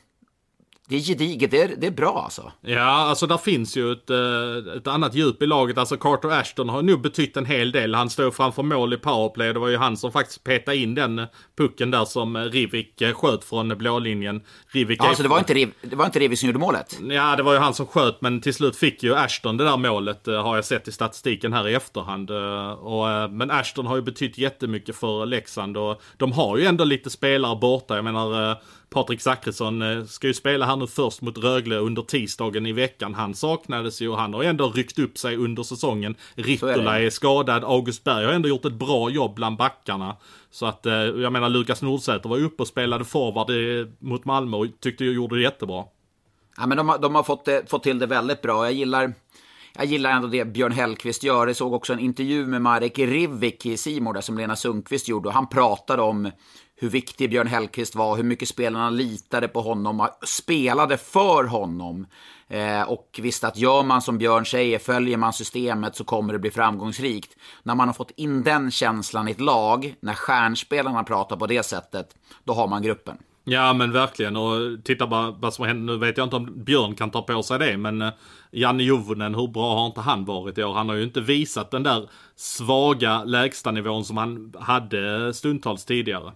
det är gediget, det är, det är bra alltså. Ja, alltså där finns ju ett, eh, ett annat djup i laget. Alltså Carter Ashton har nog betytt en hel del. Han står framför mål i powerplay. Det var ju han som faktiskt petade in den pucken där som Rivik eh, sköt från blålinjen. Rivik Ja, är- så det var inte, Riv- det var inte Rivi som gjorde målet? Ja, det var ju han som sköt, men till slut fick ju Ashton det där målet, eh, har jag sett i statistiken här i efterhand. eh, Och, eh, men Ashton har ju betytt jättemycket för Leksand och de har ju ändå lite spelare borta. Jag menar, eh, Patrik Zackrisson eh, ska ju spela här nu först mot Rögle under tisdagen i veckan. Han saknades ju och han har ändå ryckt upp sig under säsongen. Rittola är skadad, August Berg har ändå gjort ett bra jobb bland backarna. Så att, eh, jag menar, Lukas Nordsäter var ju uppe och spelade forward eh, mot Malmö och tyckte jag gjorde det jättebra. Ja, men de, har, de har fått, det, fått till det väldigt bra. Jag gillar, jag gillar ändå det Björn Hellkvist gör. Jag såg också en intervju med Marek Rivik i Simor där som Lena Sundqvist gjorde. Och han pratade om hur viktig Björn Hellkvist var, hur mycket spelarna litade på honom, spelade för honom. Eh, och visste att gör man som Björn säger, följer man systemet så kommer det bli framgångsrikt. När man har fått in den känslan i ett lag, när stjärnspelarna pratar på det sättet, då har man gruppen. Ja men verkligen och titta bara vad som händer. Nu vet jag inte om Björn kan ta på sig det men eh, Janne Juvonen, hur bra har inte han varit i år? Han har ju inte visat den där svaga lägstanivån som han hade stundtals tidigare.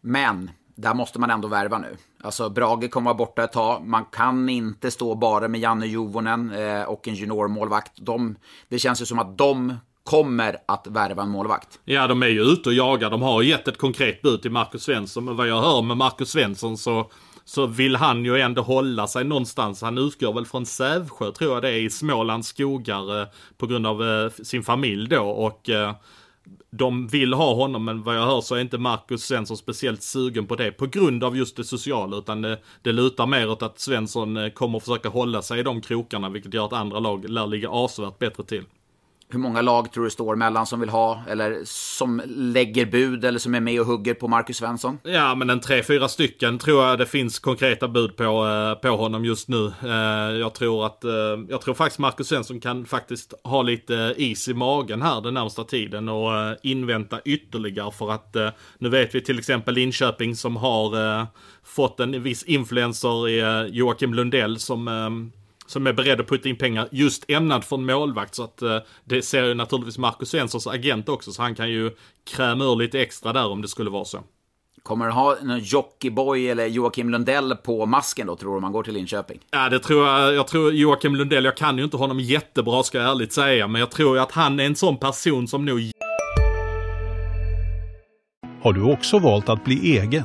Men där måste man ändå värva nu. Alltså Brage kommer vara borta ett tag. Man kan inte stå bara med Janne Juvonen eh, och en juniormålvakt. De, det känns ju som att de kommer att värva en målvakt. Ja, de är ju ute och jagar. De har gett ett konkret bud till Marcus Svensson. Men vad jag hör med Marcus Svensson så, så vill han ju ändå hålla sig någonstans. Han utgår väl från Sävsjö, tror jag det är, i Smålands skogar eh, på grund av eh, sin familj då. Och eh, de vill ha honom, men vad jag hör så är inte Marcus Svensson speciellt sugen på det på grund av just det sociala. Utan det, det lutar mer åt att Svensson eh, kommer försöka hålla sig i de krokarna, vilket gör att andra lag lär ligga avsevärt bättre till. Hur många lag tror du står mellan som vill ha, eller som lägger bud, eller som är med och hugger på Marcus Svensson? Ja, men en tre, fyra stycken tror jag det finns konkreta bud på, eh, på honom just nu. Eh, jag tror att, eh, jag tror faktiskt Marcus Svensson kan faktiskt ha lite is i magen här den närmsta tiden och invänta ytterligare för att nu vet vi till exempel Linköping som har fått en viss influencer i Joakim Lundell som som är beredd att putta in pengar just ämnad för en målvakt. Så att eh, det ser ju naturligtvis Marcus Svenssons agent också. Så han kan ju kräma ur lite extra där om det skulle vara så. Kommer du ha en Jockiboi eller Joakim Lundell på masken då, tror du, om man går till Linköping? Ja, det tror jag. Jag tror Joakim Lundell, jag kan ju inte honom jättebra ska jag ärligt säga. Men jag tror ju att han är en sån person som nog Har du också valt att bli egen?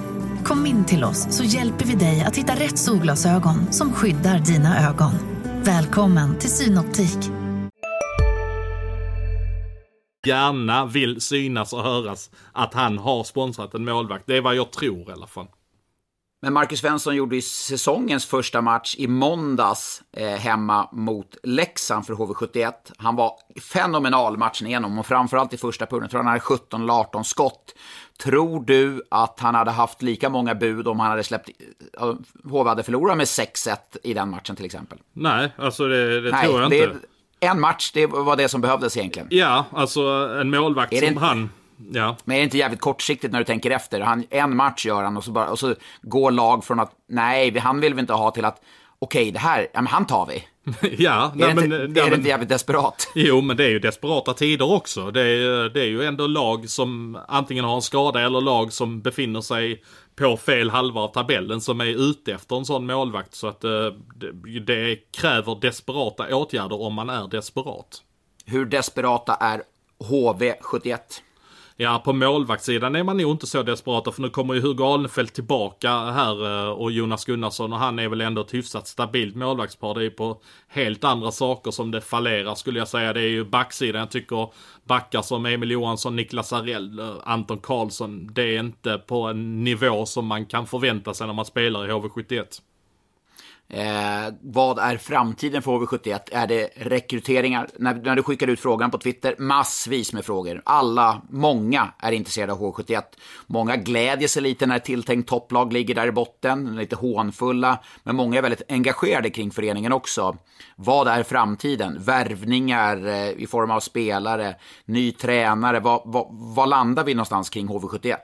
Kom in till oss så hjälper vi dig att hitta rätt solglasögon som skyddar dina ögon. Välkommen till Synoptik. gärna vill synas och höras att han har sponsrat en målvakt. Det är vad jag tror i alla fall. Men Marcus Svensson gjorde ju säsongens första match i måndags eh, hemma mot Leksand för HV71. Han var fenomenal matchen igenom och framförallt i första perioden. Jag tror han hade 17 eller 18 skott. Tror du att han hade haft lika många bud om han hade släppt... eh, HV hade förlorat med 6-1 i den matchen till exempel? Nej, alltså det, det Nej, tror jag det, inte. en match, det var det som behövdes egentligen. Ja, alltså en målvakt som inte- han. Ja. Men är det inte jävligt kortsiktigt när du tänker efter? Han, en match gör han och så, bara, och så går lag från att nej, han vill vi inte ha till att okej, det här, ja, men han tar vi. [laughs] ja, nej, är det, men, inte, ja, är det men, inte jävligt desperat? [laughs] Jo, men det är ju desperata tider också. Det är, det är ju ändå lag som antingen har en skada eller lag som befinner sig på fel halva av tabellen som är ute efter en sån målvakt. Så att eh, det, det kräver desperata åtgärder om man är desperat. Hur desperata är HV71? Ja, på målvaktssidan är man nog inte så desperata för nu kommer ju Hugo Alnefelt tillbaka här eh, och Jonas Gunnarsson och han är väl ändå ett hyfsat stabilt målvaktspar. Det är ju på helt andra saker som det fallerar skulle jag säga. Det är ju backsidan. Jag tycker backar som Emil Johansson, Niklas Arell, eh, Anton Karlsson. Det är inte på en nivå som man kan förvänta sig när man spelar i HV71. Eh, vad är framtiden för HV71? Är det rekryteringar? När, när du skickar ut frågan på Twitter, massvis med frågor. Alla, många är intresserade av HV71. Många glädjer sig lite när ett tilltänkt topplag ligger där i botten, lite hånfulla. Men många är väldigt engagerade kring föreningen också. Vad är framtiden? Värvningar eh, i form av spelare, ny tränare. Vad, vad landar vi någonstans kring HV71?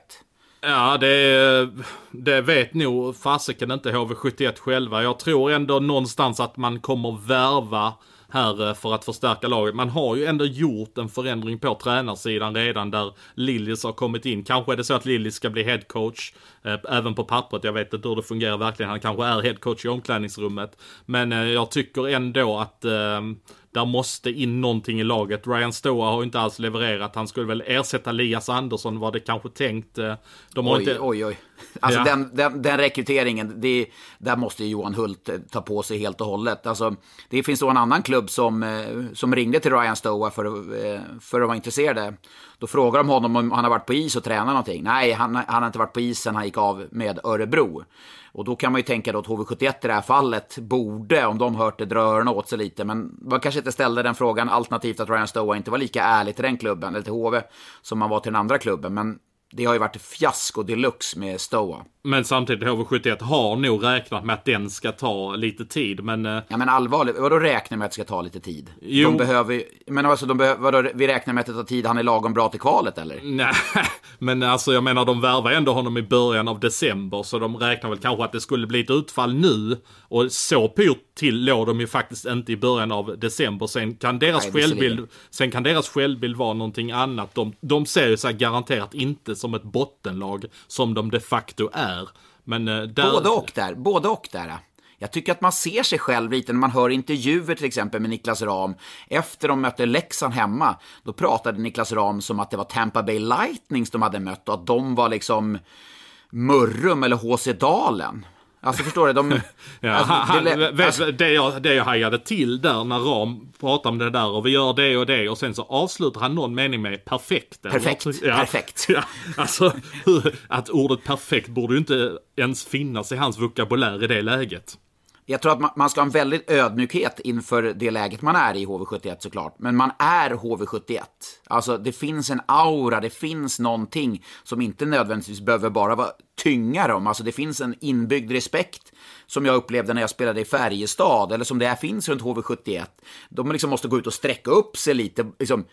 Ja, det, det vet nog fasiken inte HV71 själva. Jag tror ändå någonstans att man kommer värva här eh, för att förstärka laget. Man har ju ändå gjort en förändring på tränarsidan redan där Lillis har kommit in. Kanske är det så att Lillis ska bli headcoach eh, även på pappret. Jag vet inte hur det fungerar verkligen. Han kanske är headcoach i omklädningsrummet. Men eh, jag tycker ändå att där måste in någonting i laget. Ryan Stoa har inte alls levererat. Han skulle väl ersätta Lias Andersson var det kanske tänkt. De har oj, inte... oj, oj. Alltså Ja. den, den, den rekryteringen, det, där måste Johan Hult eh, ta på sig helt och hållet. Alltså, det finns då en annan klubb som, eh, som ringde till Ryan Stoa för, eh, för att vara intresserade. Då frågar de honom om han har varit på is och tränat någonting. Nej, han, han har inte varit på is sen han gick av med Örebro. Och då kan man ju tänka då att HV71 i det här fallet borde, om de hört det, dra öronen åt sig lite. Men man kanske inte ställde den frågan, alternativt att Ryan Stoa inte var lika ärlig till den klubben, eller till HV, som han var till den andra klubben. Men det har ju varit fiasko deluxe med Stoa. Men samtidigt HV71 har nog räknat med att den ska ta lite tid. Men eh, Ja men allvarligt, vadå räknar med att det ska ta lite tid? Jo. De behöver men alltså de behöver, vadå, vi räknar med att det tar tid, han är lagom bra till kvalet eller? Nej, [laughs] men alltså jag menar de värvar ändå honom i början av december så de räknar väl kanske att det skulle bli ett utfall nu. Och så pyrt till låg de ju faktiskt inte i början av december. Sen kan deras Nej, självbild, sen kan deras självbild vara någonting annat. De, de ser ju sig garanterat inte som ett bottenlag som de de facto är. Men eh, där... Både och där, både och där. Jag tycker att man ser sig själv lite när man hör intervjuer till exempel med Niklas Ram. Efter de mötte Leksand hemma, då pratade Niklas Ram som att det var Tampa Bay Lightnings de hade mött och att de var liksom Mörrum eller HC Dalen. Alltså förstår du? De, [laughs] Ja, alltså, han, det- vet, alltså- det, jag, det jag hajade till där när Ram pratade om det där och vi gör det och det och sen så avslutar han någon mening med perfekt. Perfekt, Ja, perfekt. [laughs] Ja, alltså, att ordet perfekt borde ju inte ens finnas i hans vokabulär i det läget. Jag tror att man, man ska ha en väldigt ödmjukhet inför det läget man är i HV71 såklart. Men man är HV71. Alltså det finns en aura, det finns någonting som inte nödvändigtvis behöver bara vara tynga dem. Alltså det finns en inbyggd respekt som jag upplevde när jag spelade i Färjestad, eller som det här finns runt HV71. De liksom måste gå ut och sträcka upp sig lite, liksom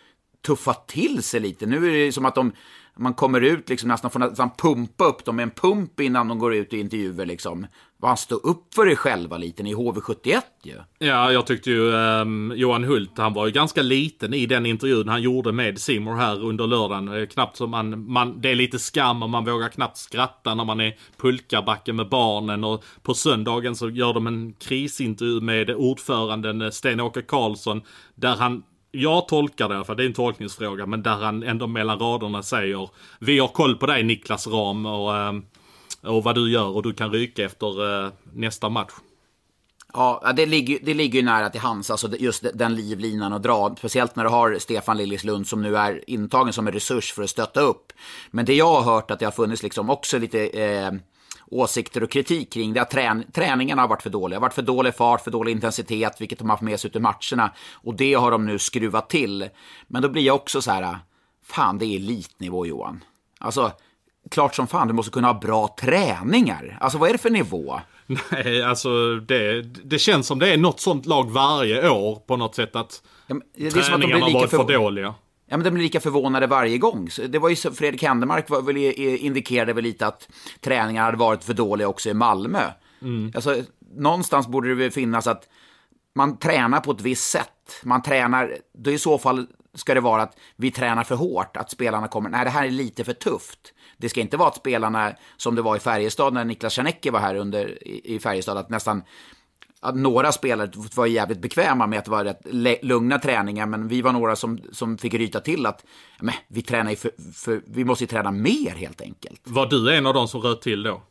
tuffa till sig lite. Nu är det som att de, man kommer ut liksom nästan får nästan pumpa upp dem med en pump innan de går ut i intervjuer liksom. Vad stå upp för er själva lite, ni är HV71 ju. Ja, jag tyckte ju um, Johan Hult, han var ju ganska liten i den intervjun han gjorde med Simor här under lördagen. Eh, knappt som man, man, det är lite skam och man vågar knappt skratta när man är pulkabacken med barnen. Och på söndagen så gör de en krisintervju med ordföranden eh, Sten-Åke Karlsson. Där han jag tolkar det i alla fall, det är en tolkningsfråga, men där han ändå mellan raderna säger Vi har koll på dig Niklas Ram och, ehm, och vad du gör och du kan ryka efter eh, nästa match. Ja, det ligger, det ligger ju nära till hands, alltså just den livlinan att dra. Speciellt när du har Stefan Liljeslund som nu är intagen som en resurs för att stötta upp. Men det jag har hört att det har funnits liksom också lite eh, åsikter och kritik kring det. Att trän, träningarna har varit för dåliga. Det har varit för dålig fart, för dålig intensitet, vilket de har haft med sig ut i matcherna. Och det har de nu skruvat till. Men då blir jag också så här, fan det är elitnivå Johan. Alltså, klart som fan du måste kunna ha bra träningar. Alltså vad är det för nivå? Nej, alltså det, det känns som det är något sånt lag varje år på något sätt att Ja, det är som att de träningarna blir har lika varit för för- dåliga. Ja, men de blir lika förvånade varje gång. Det var ju så, Fredrik Händemark var väl, indikerade väl lite att träningarna hade varit för dåliga också i Malmö. Alltså, någonstans borde det väl finnas att man tränar på ett visst sätt. Man tränar, då i så fall ska det vara att vi tränar för hårt, att spelarna kommer, nej det här är lite för tufft. Det ska inte vara att spelarna, som det var i Färjestad när Niklas Czernecki var här under, i Färjestad, att nästan att några spelare var jävligt bekväma med att det var rätt lugna träningar, men vi var några som, som fick ryta till att men, vi, tränar för, för, vi måste ju träna mer helt enkelt. Var du en av dem som röt till då?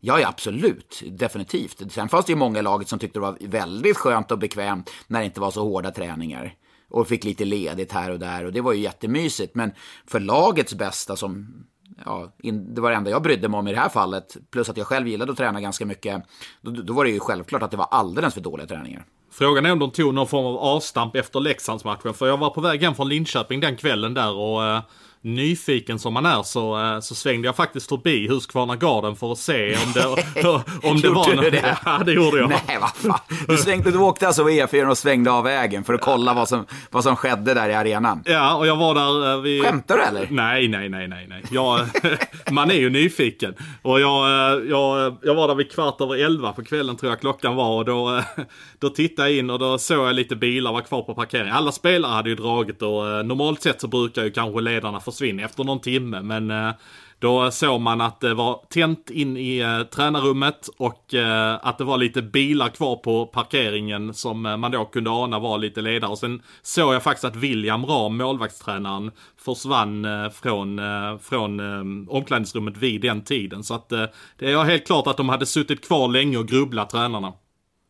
Ja, ja, absolut. Definitivt. Sen fanns det ju många i laget som tyckte det var väldigt skönt och bekvämt när det inte var så hårda träningar. Och fick lite ledigt här och där och det var ju jättemysigt. Men för lagets bästa som ja, in, det var det enda jag brydde mig om i det här fallet, plus att jag själv gillade att träna ganska mycket, då, då var det ju självklart att det var alldeles för dåliga träningar. Frågan är om de tog någon form av avstamp efter Leksandsmatchen, för jag var på väg hem från Linköping den kvällen där och eh, nyfiken som man är så, eh, så svängde jag faktiskt förbi Huskvarna Garden för att se om det, [laughs] om det var något. Det? [laughs] Ja, det gjorde jag. Nej, vad fan. Du, svängde, du åkte alltså E4 och svängde av vägen för att kolla vad som, vad som skedde där i arenan? Ja, och jag var där eh, vid... Skämtar du eller? Nej, nej, nej, nej, nej. Jag, [laughs] man är ju nyfiken. Och jag, eh, jag, jag var där vid kvart över elva på kvällen tror jag klockan var och då, då tittade jag in och då såg jag lite bilar var kvar på parkeringen. Alla spelare hade ju dragit och normalt sett så brukar ju kanske ledarna försvinna efter någon timme. Men eh, då såg man att det var tänt in i eh, tränarrummet och eh, att det var lite bilar kvar på parkeringen som eh, man då kunde ana var lite ledare. Och sen såg jag faktiskt att William Ram, målvaktstränaren, försvann eh, från, eh, från eh, omklädningsrummet vid den tiden. Så att det är helt klart att de hade suttit kvar länge och grubblat tränarna.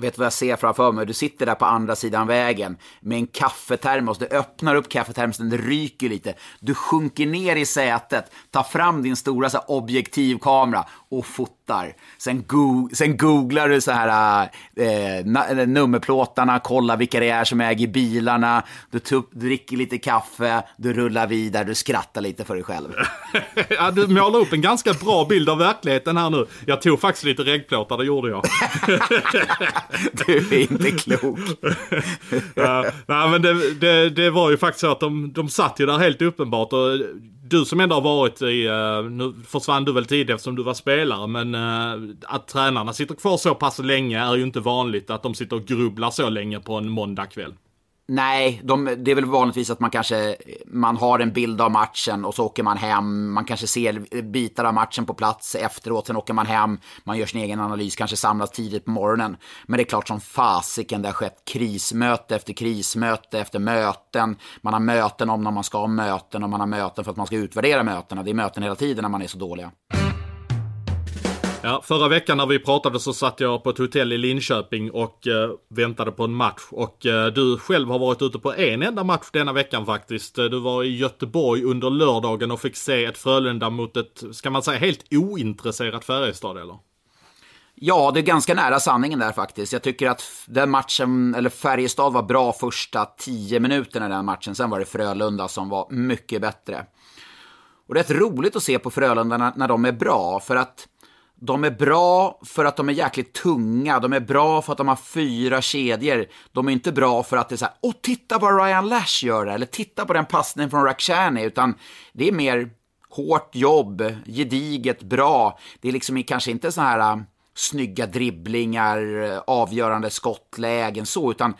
Vet du vad jag ser framför mig? Du sitter där på andra sidan vägen med en kaffetermos. Du öppnar upp kaffetermosen, det ryker lite. Du sjunker ner i sätet, tar fram din stora så här, objektivkamera och fotar. Sen, go sen googlar du så här eh, nummerplåtarna, kollar vilka det är som äger bilarna. Du, du dricker lite kaffe, du rullar vidare, du skrattar lite för dig själv. [laughs] ja, du målar upp en ganska bra bild av verkligheten här nu. Jag tog faktiskt lite regplåtar, det gjorde jag. [laughs] du är inte klok. [laughs] ja, nej, men det, det, det, var ju faktiskt så att de, de satt ju där helt uppenbart. Och du som ändå har varit i, eh, nu försvann du väl tidigt eftersom du var spelare, men eh, att tränarna sitter kvar så pass länge är ju inte vanligt. Att de sitter och grubblar så länge på en måndagkväll. Nej, de, det är väl vanligtvis att man kanske man har en bild av matchen och så åker man hem. Man kanske ser bitar av matchen på plats efteråt, sen åker man hem. Man gör sin egen analys, kanske samlas tidigt på morgonen. Men det är klart som fasiken det har skett krismöte efter krismöte efter möten. Man har möten om när man ska ha möten och man har möten för att man ska utvärdera mötena. Det är möten hela tiden när man är så dåliga. Ja, förra veckan när vi pratade så satt jag på ett hotell i Linköping och eh, väntade på en match. Och eh, du själv har varit ute på en enda match denna veckan faktiskt. Eh, du var i Göteborg under lördagen och fick se ett Frölunda mot ett, ska man säga, helt ointresserat Färjestad eller? Ja, det är ganska nära sanningen där faktiskt. Jag tycker att den matchen, eller Färjestad var bra första tio minuterna i den matchen. Sen var det Frölunda som var mycket bättre. Och det är rätt roligt att se på Frölunda när, när de är bra, för att de är bra för att de är jäkligt tunga, de är bra för att de har fyra kedjor. De är inte bra för att det är så här, åh titta vad Ryan Lash gör eller titta på den passningen från Rakhshani, utan det är mer hårt jobb, gediget, bra. Det är liksom kanske inte så här äh, snygga dribblingar, äh, avgörande skottlägen så, utan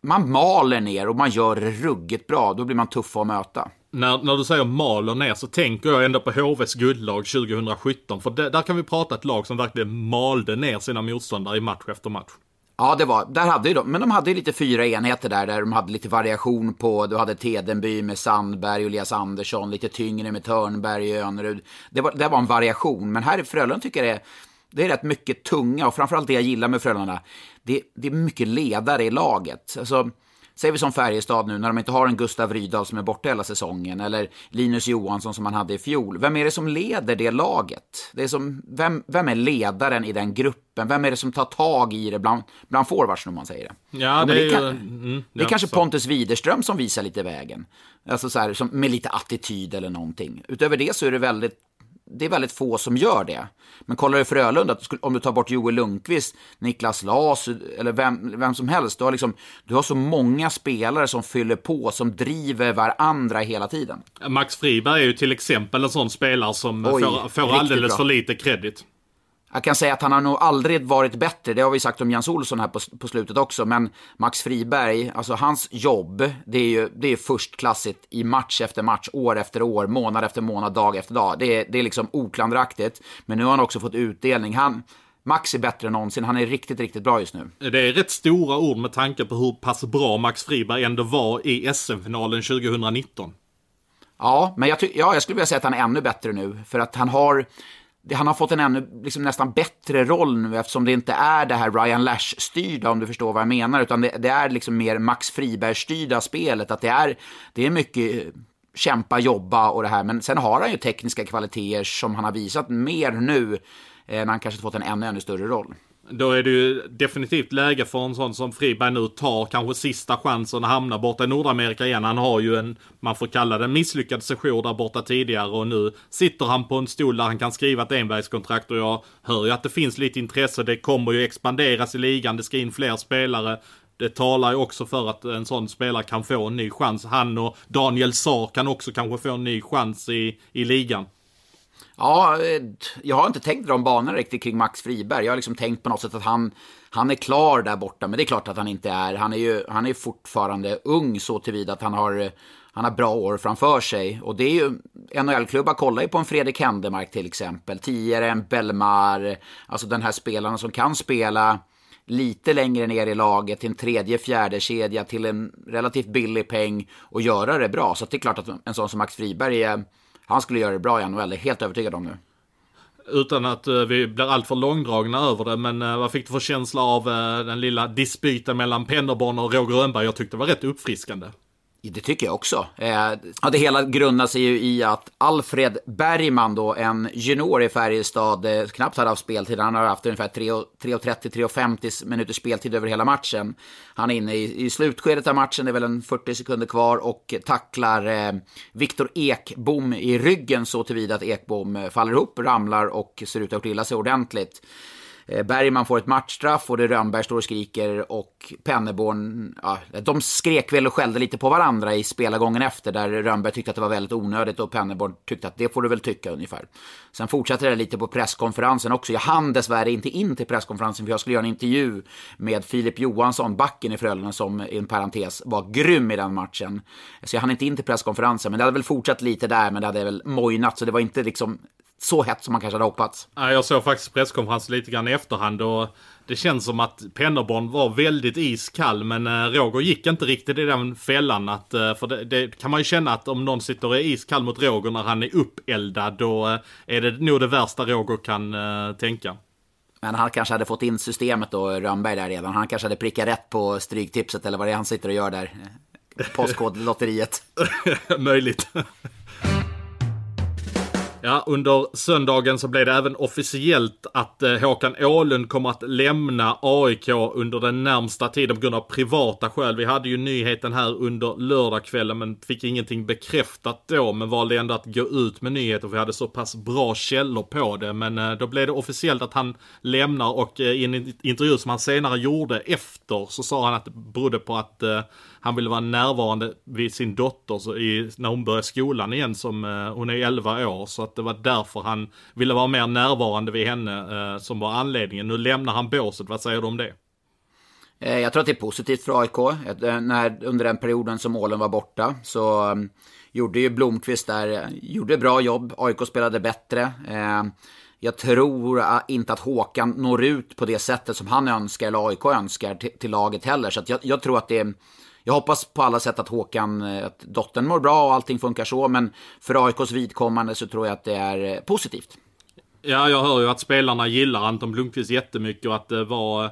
man maler ner och man gör det ruggigt bra. Då blir man tuff att möta när, när du säger maler ner så tänker jag ändå på HVs guldlag 2017. För det, där kan vi prata ett lag som verkligen malde ner sina motståndare i match efter match. Ja, det var, där hade ju de, men de hade ju lite fyra enheter där, där de hade lite variation på, du hade Tedenby med Sandberg och Elias Andersson, lite tyngre med Törnberg och Önerud. Det var, det var en variation, men här i Frölunda tycker jag det är, det är rätt mycket tunga och framförallt det jag gillar med Frölunda, det, det är mycket ledare i laget. Alltså, Säger vi som Färjestad nu, när de inte har en Gustav Rydahl som är borta hela säsongen, eller Linus Johansson som han hade i fjol. Vem är det som leder det laget? Det är som, vem, vem är ledaren i den gruppen? Vem är det som tar tag i det bland, bland forwards, om man säger det? Ja, det, det är, kan, ju, mm, det är kanske så. Pontus Widerström som visar lite vägen. Alltså så här, som, med lite attityd eller någonting. Utöver det så är det väldigt det är väldigt få som gör det. Men kollar du Frölunda, om du tar bort Joel Lundqvist, Niklas Las eller vem, vem som helst, du har, liksom, du har så många spelare som fyller på, som driver varandra hela tiden. Max Friberg är ju till exempel en sån spelare som Oj, får, får alldeles bra. för lite kredit. Jag kan säga att han har nog aldrig varit bättre. Det har vi sagt om Jens Olsson här på, på slutet också. Men Max Friberg, alltså hans jobb, det är ju det är förstklassigt i match efter match, år efter år, månad efter månad, dag efter dag. Det är, det är liksom oklandraktigt. Men nu har han också fått utdelning. Han, Max är bättre än någonsin. Han är riktigt, riktigt bra just nu. Det är rätt stora ord med tanke på hur pass bra Max Friberg ändå var i SM-finalen 2019. Ja, men jag, ja, jag skulle vilja säga att han är ännu bättre nu. För att han har han har fått en ännu liksom, nästan bättre roll nu eftersom det inte är det här Ryan Lash-styrda, om du förstår vad jag menar, utan det, det är liksom mer Max Friberg-styrda spelet. Att det är, det är mycket eh, kämpa, jobba och det här, men sen har han ju tekniska kvaliteter som han har visat mer nu, eh, när han kanske fått en ännu, ännu större roll. Då är det ju definitivt läge för en sån som Friberg nu tar kanske sista chansen att hamna borta i Nordamerika igen. Han har ju en, man får kalla det en misslyckad session där borta tidigare och nu sitter han på en stol där han kan skriva ett envägskontrakt och jag hör ju att det finns lite intresse. Det kommer ju expanderas i ligan, det ska in fler spelare. Det talar ju också för att en sån spelare kan få en ny chans. Han och Daniel Saar kan också kanske få en ny chans i, i ligan. Ja, eh, jag har inte tänkt de banorna riktigt kring Max Friberg. Jag har liksom tänkt på något sätt att han, han är klar där borta. Men det är klart att han inte är. Han är ju han är fortfarande ung så tillvida att han har, eh, han har bra år framför sig. Och det är ju, NHL-klubbar kollar ju på en Fredrik Händemark till exempel. Tidigare en Belmar. Alltså den här spelaren som kan spela lite längre ner i laget till en tredje, fjärde kedja till en relativt billig peng och göra det bra. Så det är klart att en sån som Max Friberg är han skulle göra det bra i NHL, det är helt övertygad om nu. Utan att uh, vi blir alltför långdragna över det, men uh, vad fick du för känsla av uh, den lilla dispyten mellan Pennerborn och Roger Rönnberg? Jag tyckte det var rätt uppfriskande. Det tycker jag också. Eh, det hela grundar sig ju i att Alfred Bergman, då, en junior i Färjestad, eh, knappt hade haft speltid. Han har haft ungefär 3.30-3.50 minuters speltid över hela matchen. Han är inne i, i slutskedet av matchen, det är väl en 40 sekunder kvar, och tacklar eh, Viktor Ekbom i ryggen så tillvida att Ekbom eh, faller ihop, ramlar och ser ut att ha gjort illa sig ordentligt. Eh, Bergman får ett matchstraff och det Rönnberg står och skriker och Penneborn, ja, de skrek väl och skällde lite på varandra i spelargången efter där Rönnberg tyckte att det var väldigt onödigt och Penneborn tyckte att det får du väl tycka ungefär. Sen fortsatte det lite på presskonferensen också. Jag hann dessvärre inte in till presskonferensen för jag skulle göra en intervju med Filip Johansson, backen i Frölunda som i en parentes var grym i den matchen. Så jag hann inte in till presskonferensen men det hade väl fortsatt lite där men det hade väl mojnat så det var inte liksom så hett som man kanske hade hoppats. Jag såg faktiskt presskonferensen lite grann i efterhand och det känns som att Pennerborn var väldigt iskall men eh, Roger gick inte riktigt i den fällan. Att, eh, för det, det, kan man ju känna att om någon sitter och är iskall mot Roger när han är uppeldad då eh, är det nog det värsta Roger kan tänka. Men han kanske hade fått in systemet då, Rönnberg där redan. Han kanske hade prickat rätt på stryktipset eller vad det är han sitter och gör där. [laughs] Postkodlotteriet. Möjligt. Ja, under söndagen så blev det även officiellt att eh, Håkan Ålund kommer att lämna AIK under den närmsta tiden på grund av privata skäl. Vi hade ju nyheten här under lördagskvällen men fick ingenting bekräftat då men valde ändå att gå ut med nyheten för vi hade så pass bra källor på det. Men eh, då blev det officiellt att han lämnar och eh, i en intervju som han senare gjorde efter så sa han att det berodde på att eh, han ville vara närvarande vid sin dotter så i, när hon började skolan igen som eh, hon är 11 år. Så att det var därför han ville vara mer närvarande vid henne eh, som var anledningen. Nu lämnar han båset, vad säger du om det? Eh, jag tror att det är positivt för AIK. Eh, när, under den perioden som målen var borta så um, gjorde ju Blomqvist där, eh, gjorde bra jobb. AIK spelade bättre. Jag tror inte att Håkan når ut på det sättet som han önskar, eller AIK önskar, till, till laget heller. Så jag, jag, tror att det är jag hoppas på alla sätt att Håkan, eh, att dottern mår bra och allting funkar så. Men för AIKs vidkommande så tror jag att det är eh, positivt. Ja, jag hör ju att spelarna gillar Anton Blomqvist jättemycket och att det var eh,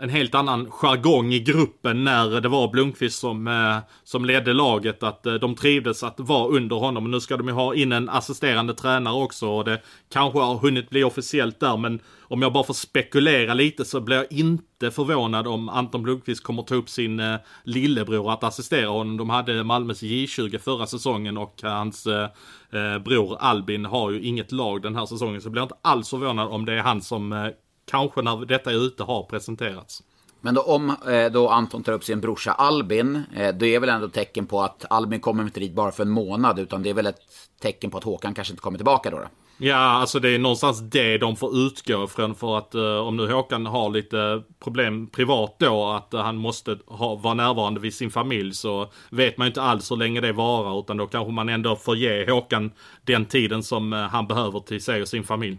en helt annan jargong i gruppen när det var Blomqvist som, som ledde laget. Att de trivdes att vara under honom. Nu ska de ju ha in en assisterande tränare också och det kanske har hunnit bli officiellt där. Men om jag bara får spekulera lite så blir jag inte förvånad om Anton Blomqvist kommer ta upp sin eh, lillebror att assistera honom. De hade Malmös J20 förra säsongen och hans eh, eh, bror Albin har ju inget lag den här säsongen. Så jag blir inte alls förvånad om det är han som eh, kanske när detta är ute har presenterats. Men då, om eh, då Anton tar upp sin brorsa Albin, eh, det är väl ändå tecken på att Albin kommer inte dit bara för en månad, utan det är väl ett tecken på att Håkan kanske inte kommer tillbaka då? då? Ja, alltså det är någonstans det de får utgå ifrån för att eh, om nu Håkan har lite problem privat då att eh, han måste ha, vara närvarande vid sin familj så vet man ju inte alls hur länge det varar utan då kanske man ändå får ge Håkan den tiden som eh, han behöver till sig och sin familj.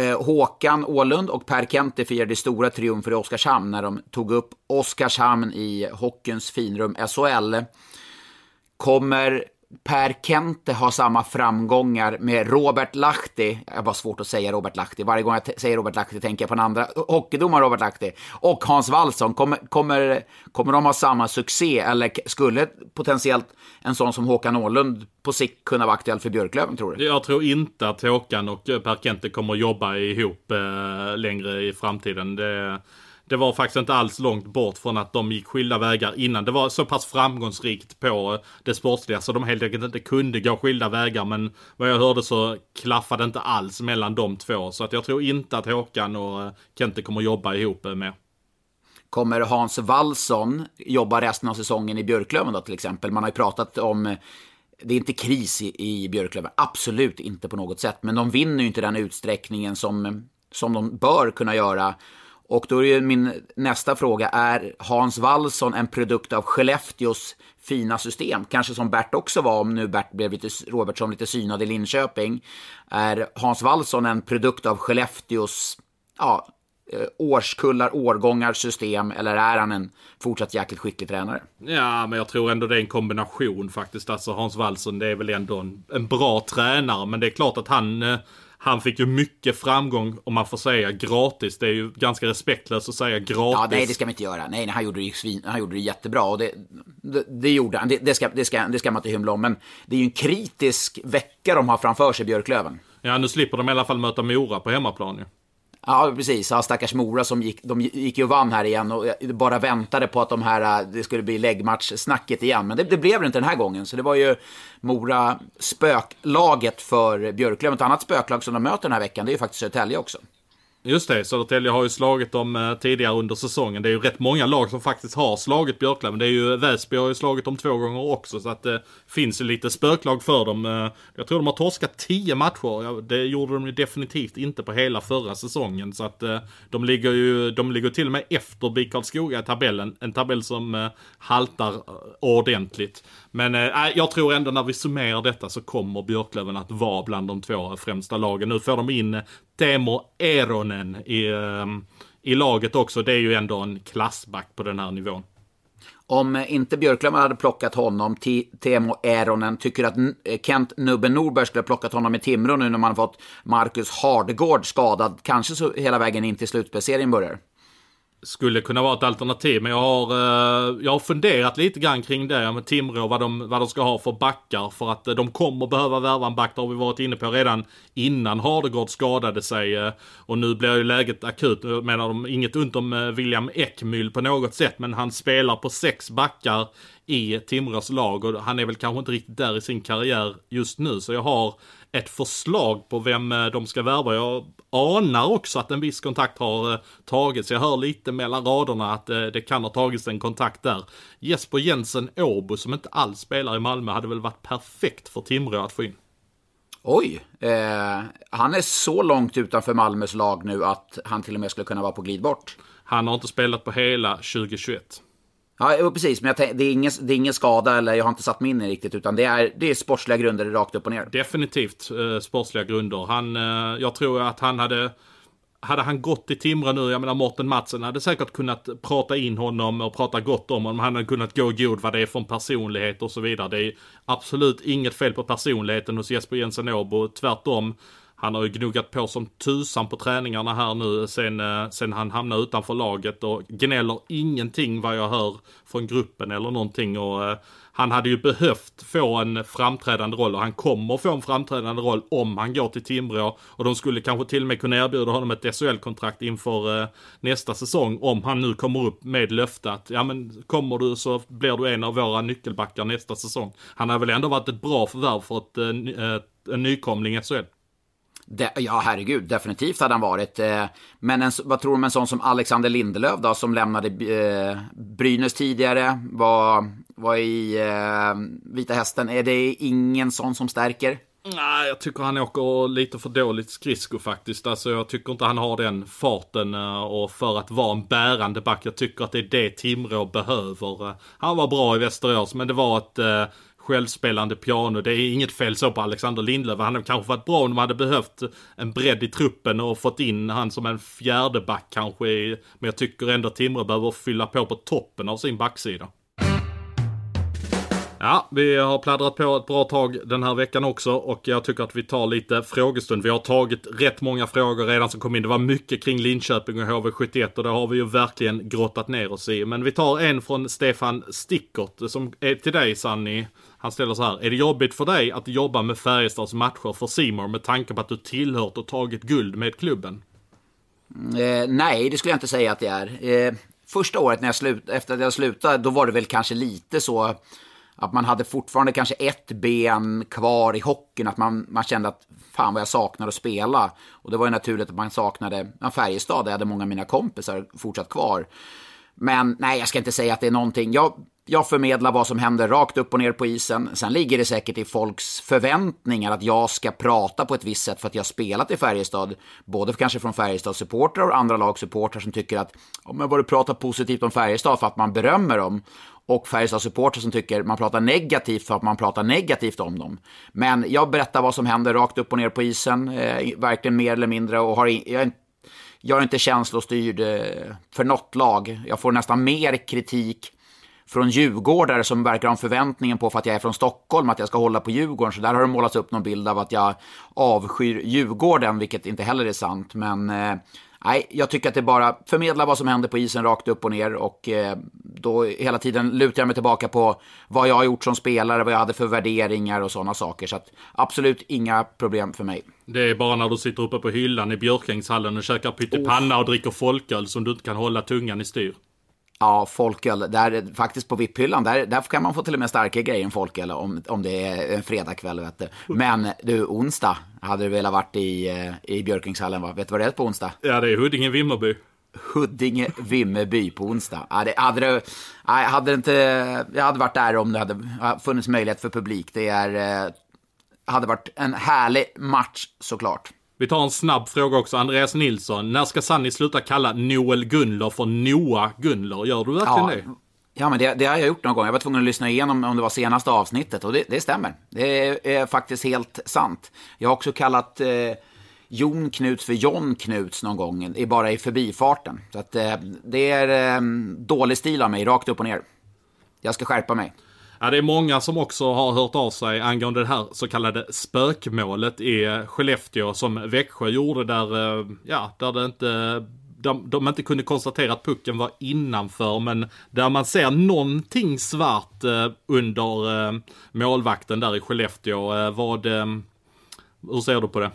Eh, Håkan Ålund och Per Kente firade stora triumfer i Oskarshamn när de tog upp Oskarshamn i hockeyns finrum SHL. Kommer Per Kente har samma framgångar med Robert Lahti. Jag har svårt att säga Robert Lahti. Varje gång jag säger Robert Lahti tänker jag på en andra hockeydomare Robert Lahti. Och Hans Wallson. Kommer, kommer, kommer de ha samma succé? Eller skulle potentiellt en sån som Håkan Åhlund på sikt kunna vara aktuell för Björklöven, tror du? Jag tror inte att Håkan och eh, Per Kente kommer jobba ihop eh, längre i framtiden. Det det var faktiskt inte alls långt bort från att de gick skilda vägar innan. Det var så pass framgångsrikt på eh, det sportsliga så de helt enkelt inte kunde gå skilda vägar. Men vad jag hörde så klaffade det inte alls mellan de två. Så att jag tror inte att Håkan och eh, Kente kommer jobba ihop eh, med. Kommer Hans Wallson jobba resten av säsongen i Björklöven då till exempel? Man har ju pratat om det är inte kris i, i Björklöven, absolut inte på något sätt. Men de vinner ju inte den utsträckningen som, som de bör kunna göra. Och då är ju min nästa fråga, är Hans Wallson en produkt av Skellefteås fina system? Kanske som Bert också var, om nu Bert blev lite, Robertsson lite synad i Linköping. Är Hans Wallson en produkt av Skellefteås ja, eh, årskullar, årgångar, system eller är han en fortsatt jäkligt skicklig tränare? Ja, men jag tror ändå det är en kombination faktiskt. Alltså Hans Wallson, det är väl ändå en, en bra tränare, men det är klart att han eh, han fick ju mycket framgång, om man får säga gratis. Det är ju ganska respektlöst att säga gratis. Ja, nej, det ska man inte göra. Nej, nej han, gjorde det svin, han gjorde det jättebra. Och det, det, det gjorde han. Det, det, ska, det, ska, det ska man inte hymla om. Men det är ju en kritisk vecka de har framför sig, Björklöven. Ja, nu slipper de i alla fall möta Mora på hemmaplan ju. Ja, precis. Ja, stackars Mora som gick, de gick ju och vann här igen och eh, bara väntade på att de här, eh, det skulle bli läggmatchsnacket igen. Men det, det, blev det inte den här gången. Så det var ju Mora spöklaget för Björklöven. Ett annat spöklag som de möter den här veckan, det är ju faktiskt Södertälje också. Just det, Södertälje har ju slagit dem eh, tidigare under säsongen. Det är ju rätt många lag som faktiskt har slagit Björklöven. Det är ju eh, Väsby har ju slagit dem två gånger också. Så att det finns ju lite spöklag för dem. Jag tror de har torskat tio matcher. Det gjorde de ju definitivt inte på hela förra säsongen. Så att de ligger ju, de ligger till och med efter BIK Karlskoga i tabellen. En tabell som haltar ordentligt. Men äh, jag tror ändå när vi summerar detta så kommer Björklöven att vara bland de två främsta lagen. Nu får de in Temo Eronen i, äh, i laget också. Det är ju ändå en klassback på den här nivån. Om eh, inte Björklöven hade plockat honom, Temo Eronen, tycker att eh, Kent Nubben Norberg skulle ha plockat honom i Timrå nu när man fått Marcus Hardegård skadad, kanske så hela vägen in till slutspelserien börjar? Skulle kunna vara ett alternativ. Men jag har, eh, jag har funderat lite grann kring det med Timrå, vad de, vad de ska ha för backar. För att eh, de kommer behöva värva en back, det har vi varit inne på redan innan Hardegård skadade sig. Eh, och nu blir ju läget akut. Jag menar de, inget ont om eh, William Ekmyll på något sätt, men han spelar på sex backar i Timrås lag och han är väl kanske inte riktigt där i sin karriär just nu. Så jag har ett förslag på vem eh, de ska värva. Jag anar också att en viss kontakt har eh, tagits. Jag hör lite mellan raderna att eh, det kan ha tagits en kontakt där. Jesper Jensen Åbo som inte alls spelar i Malmö hade väl varit perfekt för Timrå att få in. Oj, eh, han är så långt utanför Malmös lag nu att han till och med skulle kunna vara på glid bort. Han har inte spelat på hela 2021. Ja, precis. Men jag det, är ingen, det är ingen skada eller jag har inte satt mig in i riktigt. Utan det är, det är sportsliga grunder rakt upp och ner. Definitivt eh, sportsliga grunder. Han, eh, jag tror att han hade... Hade han gått till Timrå nu, jag menar Morten Matsen hade säkert kunnat prata in honom och prata gott om honom. Han hade kunnat gå god vad det är för en personlighet och så vidare. Det är absolut inget fel på personligheten hos Jesper Jensen Åbo. Tvärtom. Han har ju gnuggat på som tusan på träningarna här nu sen, eh, sen han hamnade utanför laget och gnäller ingenting vad jag hör från gruppen eller någonting. Och, eh, han hade ju behövt få en framträdande roll och han kommer få en framträdande roll om han går till Timrå. Och de skulle kanske till och med kunna erbjuda honom ett SHL-kontrakt inför eh, nästa säsong om han nu kommer upp med löfte att ja men kommer du så blir du en av våra nyckelbackar nästa säsong. Han har väl ändå varit ett bra förvärv för ett, eh, eh en nykomling i SHL. De, ja, herregud, definitivt hade han varit. Eh, men en, vad tror du om en sån som Alexander Lindelöf då, som lämnade eh, Brynäs tidigare, var, var i eh, Vita Hästen. Är det ingen sån som stärker? Nej, jag tycker han åker lite för dåligt skridsko faktiskt. Alltså jag tycker inte han har den farten eh, och för att vara en bärande back. Jag tycker att det är det Timrå behöver. Eh, han var bra i Västerås, men det var ett eh, självspelande piano. Det är inget fel så på Alexander Lindlöf. Han hade kanske varit bra om de hade behövt en bredd i truppen och fått in han som en fjärde back kanske. Men jag tycker ändå Timrå behöver fylla på på toppen av sin backsida. Ja, vi har pladdrat på ett bra tag den här veckan också och jag tycker att vi tar lite frågestund. Vi har tagit rätt många frågor redan som kom in. Det var mycket kring Linköping och HV71 och det har vi ju verkligen grottat ner oss i. Men vi tar en från Stefan Stickert som är till dig Sanni. Han ställer så här. Är det jobbigt för dig att jobba med Färjestads matcher för Simor med tanke på att du tillhört och tagit guld med klubben? Mm, eh, nej, det skulle jag inte säga att det är. Eh, första året när jag slut, efter att jag slutade, då var det väl kanske lite så att man hade fortfarande kanske ett ben kvar i hockeyn. Att man, man kände att fan vad jag saknar att spela. Och det var ju naturligt att man saknade Färjestad, där jag hade många av mina kompisar fortsatt kvar. Men nej, jag ska inte säga att det är någonting. Jag, jag förmedlar vad som händer rakt upp och ner på isen. Sen ligger det säkert i folks förväntningar att jag ska prata på ett visst sätt för att jag spelat i Färjestad. Både kanske från Färjestads supportrar och andra lagsupportrar som tycker att om men vad du pratar positivt om Färjestad för att man berömmer dem. Och Färjestads supportrar som tycker man pratar negativt för att man pratar negativt om dem. Men jag berättar vad som händer rakt upp och ner på isen, eh, verkligen mer eller mindre. Och har, in- jag är jag är inte känslostyrd eh, för något lag. Jag får nästan mer kritik från djurgårdare som verkar ha en förväntningen på för att jag är från Stockholm, att jag ska hålla på Djurgården. Så där har det målats upp någon bild av att jag avskyr Djurgården, vilket inte heller är sant. Men eh, nej, jag tycker att det bara förmedlar vad som händer på isen rakt upp och ner. Och eh, då hela tiden lutar jag mig tillbaka på vad jag har gjort som spelare, vad jag hade för värderingar och sådana saker. Så att absolut inga problem för mig. Det är bara när du sitter uppe på hyllan i Björkängshallen och käkar pyttipanna och dricker folköl som du inte kan hålla tungan i styr. Ja, folköl. Där, faktiskt på VIP-hyllan, där, där kan man få till och med starkare grejer än folköl om, om det är en fredagkväll. Vet du. Men du, onsdag hade du velat varit i, eh, i Björkingshallen, va? Vet du vad det är på onsdag? Ja, det är Huddinge-Vimmerby. Huddinge, Vimmerby på onsdag. Ja, det, hade, det, nej, hade det inte, jag hade varit där om det hade funnits möjlighet för publik. Det är, eh, hade varit en härlig match såklart. Vi tar en snabb fråga också. Andreas Nilsson. När ska Sanni sluta kalla Noel Gunler för Noah Gunler? Gör du verkligen Ja, det? ja men det, det har jag gjort någon gång. Jag var tvungen att lyssna igenom om det var senaste avsnittet och det, det stämmer. Det är, är faktiskt helt sant. Jag har också kallat eh, Jon Knuts för John Knuts någon gång, i- bara i förbifarten. Så att, eh, det är eh, dålig stil av mig, rakt upp och ner. Jag ska skärpa mig. Ja, det är många som också har hört av sig angående det här så kallade spökmålet i Skellefteå som Växjö gjorde där, eh, ja, där det inte de, de inte kunde konstatera att pucken var innanför men där man ser någonting svart eh, under eh, målvakten där i Skellefteå. Eh, vad, eh, hur ser du på det?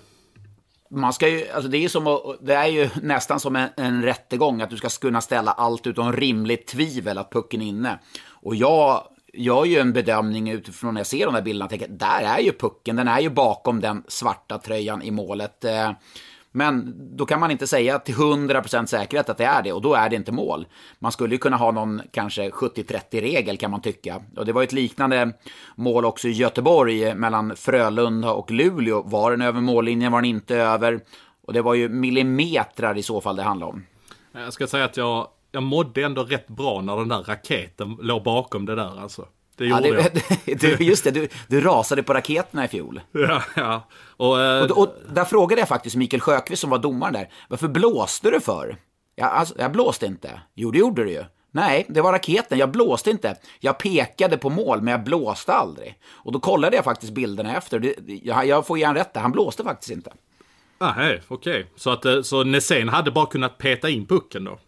Man ska ju, alltså det, är som att, det är ju nästan som en, en rättegång, att du ska kunna ställa allt utom rimligt tvivel att pucken är inne. Och jag gör ju en bedömning utifrån när jag ser de där bilderna, tänker där är ju pucken, den är ju bakom den svarta tröjan i målet. Eh, men då kan man inte säga till 100% säkerhet att det är det och då är det inte mål. Man skulle ju kunna ha någon kanske 70-30-regel kan man tycka. Och det var ett liknande mål också i Göteborg eh, mellan Frölunda och Luleå. Var den över mållinjen, var den inte över? Och det var ju millimetrar i så fall det handlade om. Jag ska säga att jag, jag mådde ändå rätt bra när den där raketen låg bakom det där alltså. Det Ja, gjorde det, jag. [laughs] du, just det, du, du rasade på raketerna i fjol. [laughs] Ja, ja. Och, eh, Och, och där frågade jag faktiskt Mikael Sjökvist som var domaren där, varför blåste du för? Ja, alltså, jag blåste inte. Jo, det gjorde du ju. Nej, det var raketen. Jag blåste inte. Jag pekade på mål, men jag blåste aldrig. Och då kollade jag faktiskt bilderna efter. Det, jag, jag får ge han rätt där. Han blåste faktiskt inte. Nej, okej. Så, att, eh, så Nässén hade bara kunnat peta in pucken då?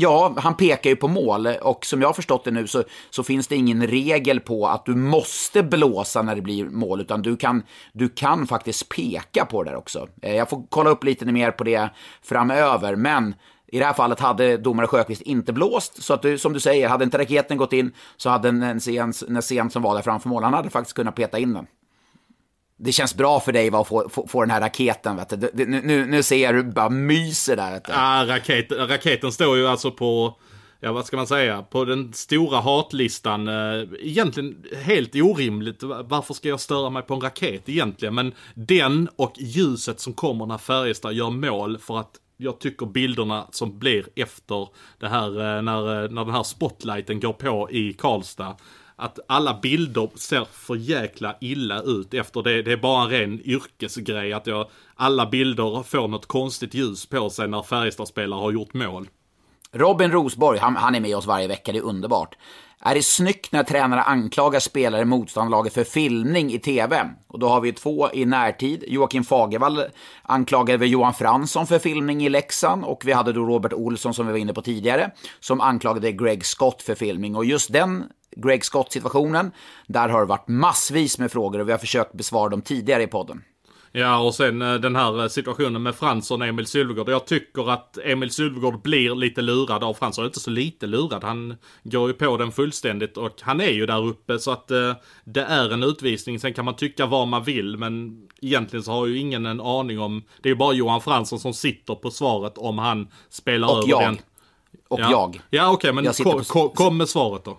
Ja, han pekar ju på mål och som jag har förstått det nu så, så finns det ingen regel på att du måste blåsa när det blir mål, utan du kan, du kan faktiskt peka på det där också. Eh, jag får kolla upp lite mer på det framöver, men i det här fallet hade domare Sjöqvist inte blåst, så att du, som du säger, hade inte raketen gått in så hade en scen, en scen som var där framför mål, han hade faktiskt kunnat peta in den. Det känns bra för dig va, att få, få, få den här raketen. Vet du. Det- Nu, nu ser jag hur du bara myser där. Vet du. Ja, raket, raketen står ju alltså på ja vad ska man säga, på den stora hatlistan. Eh, egentligen helt orimligt. Varför ska jag störa mig på en raket egentligen? Men den och ljuset som kommer när Färjestad gör mål för att jag tycker bilderna som blir efter det här, eh, när, eh, när den här spotlighten går på i Karlstad. Att alla bilder ser för jäkla illa ut efter det. Det är bara en ren yrkesgrej att jag, alla bilder får något konstigt ljus på sig när Färjestad-spelare har gjort mål. Robin Rosborg, han, han är med oss varje vecka, det är underbart. Är det snyggt när tränare anklagar spelare i motståndarlaget för filmning i TV? Och då har vi två i närtid. Joakim Fagervall anklagade Johan Fransson för filmning i Leksand och vi hade då Robert Olsson som vi var inne på tidigare som anklagade Greg Scott för filmning. Och just den Greg Scott-situationen, där har det varit massvis med frågor och vi har försökt besvara dem tidigare i podden. Ja, och sen eh, den här eh, situationen med Fransson och Emil Sylvegård. Jag tycker att Emil Sylvegård blir lite lurad av Fransson. Inte så lite lurad. Han går ju på den fullständigt och han är ju där uppe så att eh, det är en utvisning. Sen kan man tycka vad man vill, men egentligen så har ju ingen en aning om... Det är ju bara Johan Fransson som sitter på svaret om han spelar och över jag. den. Och ja. jag. Ja, okej, okay, men kom, kom, kom med svaret då.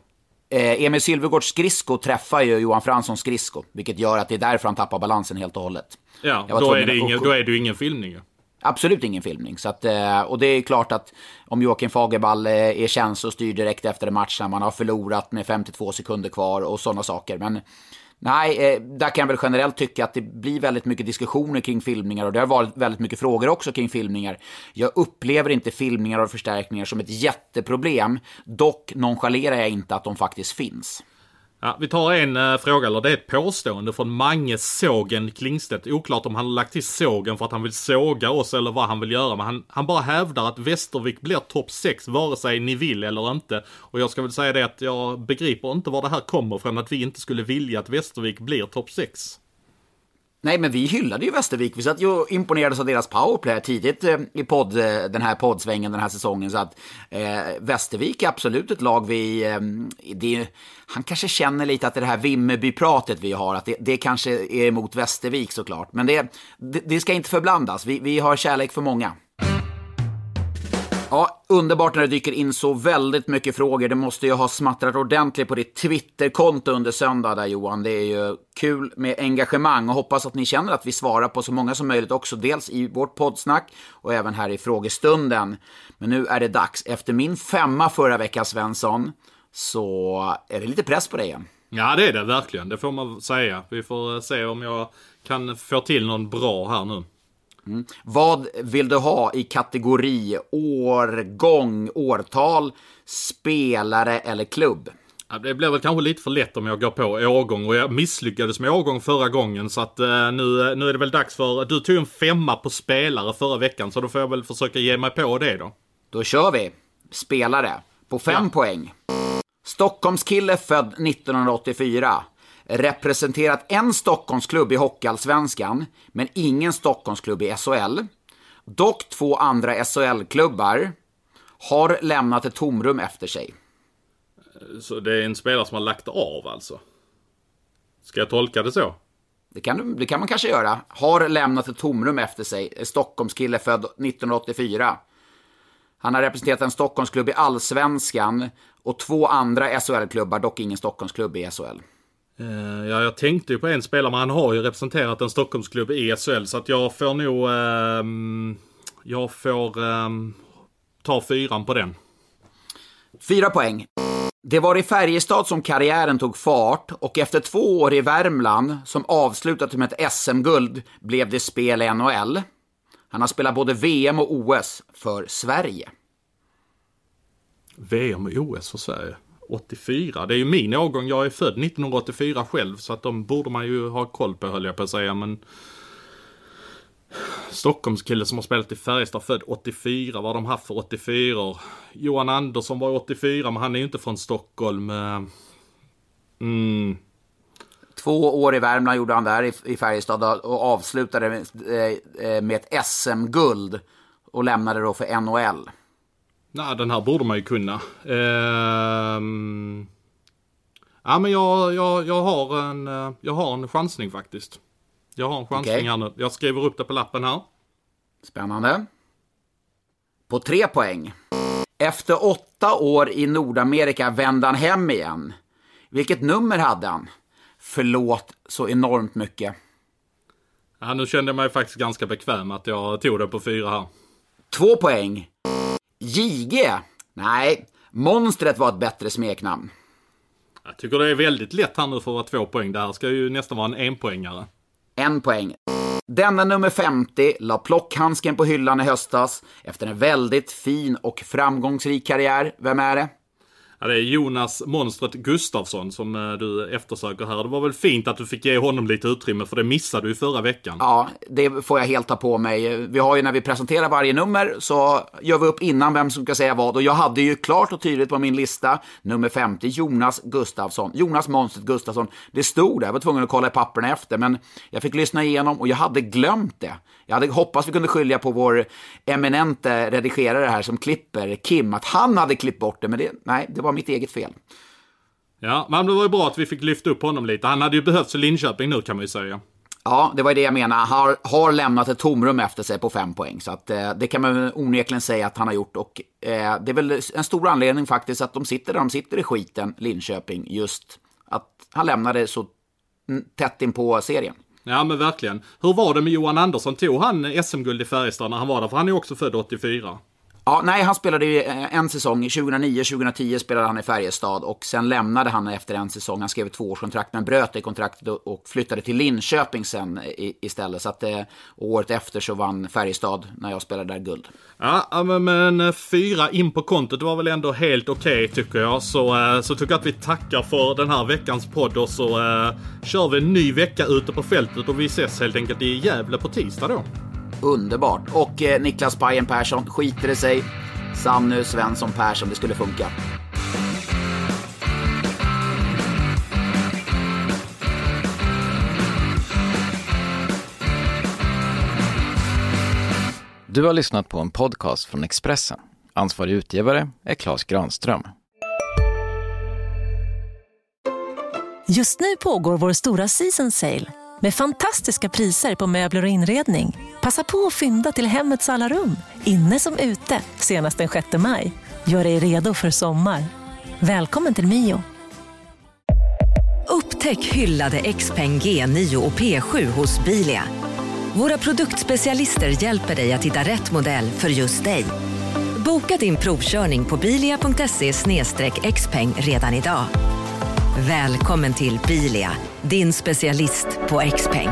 Eh, Emil Sylvegårds skridsko träffar ju Johan Franssons skridsko, vilket gör att det är därför han tappar balansen helt och hållet. Ja, då är, det ingen, då är det ju ingen filmning. Absolut ingen filmning. Så att, eh, och det är klart att om Joakim Fagerball eh, är känslostyrd direkt efter en match när man har förlorat med 52 sekunder kvar och sådana saker. Men Nej, eh, där kan jag väl generellt tycka att det blir väldigt mycket diskussioner kring filmningar och det har varit väldigt mycket frågor också kring filmningar. Jag upplever inte filmningar och förstärkningar som ett jätteproblem. Dock nonchalerar jag inte att de faktiskt finns. Ja, vi tar en uh, fråga, eller det är ett påstående från Mange Sågen Klingstedt. Oklart om han har lagt till sågen för att han vill såga oss eller vad han vill göra. Men han, han bara hävdar att Västervik blir topp 6 vare sig ni vill eller inte. Och jag ska väl säga det att jag begriper inte var det här kommer från att vi inte skulle vilja att Västervik blir topp 6. Nej, men vi hyllade ju Västervik. Vi satt ju och imponerades av deras powerplay tidigt eh, i podd, eh, den här poddsvängen den här säsongen. Så att eh, Västervik är absolut ett lag vi... Eh, det, han kanske känner lite att det här Vimmerby-pratet vi har, att det, det kanske är emot Västervik såklart. Men det, det, det ska inte förblandas. Vi, vi har kärlek för många. Ja, underbart när det dyker in så väldigt mycket frågor. Det måste ju ha smattrat ordentligt på ditt Twitterkonto under söndag där Johan. Det är ju kul med engagemang och hoppas att ni känner att vi svarar på så många som möjligt också. Dels i vårt poddsnack och även här i frågestunden. Men nu är det dags. Efter min femma förra veckan, Svensson, så är det lite press på dig igen. Ja, det är det verkligen. Det får man säga. Vi får eh, se om jag kan få till någon bra här nu. Mm. Vad vill du ha i kategori årgång, årtal, spelare eller klubb? Ja, det blir väl kanske lite för lätt om jag går på årgång och jag misslyckades med årgång förra gången så att uh, nu, nu är det väl dags för... Du tog en femma på spelare förra veckan så då får jag väl försöka ge mig på det då. Då kör vi. Spelare. På fem ja. poäng. Stockholmskille född 1984 representerat en Stockholmsklubb i Hockeyallsvenskan, men ingen Stockholmsklubb i SHL. Dock två andra SHL-klubbar har lämnat ett tomrum efter sig. Så det är en spelare som har lagt av alltså? Ska jag tolka det så? Det kan, det kan man kanske göra. Har lämnat ett tomrum efter sig. Stockholmskille född 1984. Han har representerat en Stockholmsklubb i Allsvenskan och två andra SHL-klubbar, dock ingen Stockholmsklubb i SHL. Uh, ja, jag tänkte ju på en spelare, men han har ju representerat en Stockholmsklubb i SHL. Så att jag får nog... Uh, jag får uh, ta fyran på den. Fyra poäng. Det var i Färjestad som karriären tog fart och efter två år i Värmland, som avslutade med ett SM-guld, blev det spel i NHL. Han har spelat både VM och OS för Sverige. VM och OS för Sverige? 84. Det är ju min årgång. Jag är född 1984 själv så att de borde man ju ha koll på höll jag på att säga. Men Stockholmskille som har spelat i Färjestad född 84. Vad har de haft för 84 Johan Andersson var 84 men han är ju inte från Stockholm. Eh, mm. Två år i Värmland gjorde han där i Färjestad och avslutade med eh, ett SM-guld och lämnade då för NHL. Nej, den här borde man ju kunna. Ehm... Ja, men jag, jag, jag, har en, eh, jag har en chansning faktiskt. Jag har en chansning okay. här nu. Jag skriver upp det på lappen här. Spännande. På tre poäng. Efter åtta år i Nordamerika vände han hem igen. Vilket nummer hade han? Förlåt så enormt mycket. Ja, nu kände jag mig faktiskt ganska bekväm att jag tog det på fyra här. Två poäng. JG? Nej, Monstret var ett bättre smeknamn. Jag tycker det är väldigt lätt här nu för att vara två poäng. Det här ska ju nästan vara en enpoängare. En poäng. Denna nummer 50 la plockhandsken på hyllan i höstas efter en väldigt fin och framgångsrik karriär. Vem är det? Ja, det är Jonas Monstret Gustafsson som eh, du eftersöker här. Det var väl fint att du fick ge honom lite utrymme för det missade du ju förra veckan. Ja, det får jag helt ta på mig. Vi har ju när vi presenterar varje nummer så gör vi upp innan vem som ska säga vad. Och jag hade ju klart och tydligt på min lista nummer 50, Jonas Gustafsson. Jonas Monstret Gustafsson. Det stod där, jag var tvungen att kolla i papperna efter. Men jag fick lyssna igenom och jag hade glömt det. Jag hade hoppats vi kunde skilja på vår eminente redigerare här som klipper, Kim, att han hade klippt bort det. Men det, nej, det var mitt eget fel. Ja, men det var ju bra att vi fick lyfta upp honom lite. Han hade ju behövts i Linköping nu kan man ju säga. Ja, det var det jag menade. Han har, har lämnat ett tomrum efter sig på fem poäng. Så att, eh, det kan man onekligen säga att han har gjort. Och eh, det är väl en stor anledning faktiskt att de sitter där de sitter i skiten, Linköping. Just att han lämnade så tätt in på serien. Ja men verkligen. Hur var det med Johan Andersson? Tog han SM-guld i Färjestad när han var där? För han är ju också född 84. Ja, nej, han spelade ju eh, en säsong. 2009-2010 spelade han i Färjestad och sen lämnade han efter en säsong. Han skrev ett tvåårskontrakt men bröt det kontraktet och flyttade till Linköping sen istället. Så att eh, året efter så vann Färjestad när jag spelade där guld. Ja, men eh, fyra in på kontot var väl ändå helt okej okay, tycker jag. Så, eh, så tycker jag att vi tackar för den här veckans podd och så uh, kör vi en ny vecka ute på fältet och vi ses helt enkelt i Gävle på tisdag då. Underbart. Och eh, Niklas Pajen Persson skiter det sig. Sannu Svensson Persson, det skulle funka. Du har lyssnat på en podcast från Expressen. Ansvarig utgivare är Klas Granström. Just nu pågår vår stora season sale med fantastiska priser på möbler och inredning. Passa på att fynda till hemmets alla rum, inne som ute, senast den 6 maj. Gör dig redo för sommar. Välkommen till Mio. Upptäck hyllade XPeng G9 och P7 hos Bilia. Våra produktspecialister hjälper dig att hitta rätt modell för just dig. Boka din provkörning på bilia.se xpeng redan idag. Välkommen till Bilia din specialist på X-peng.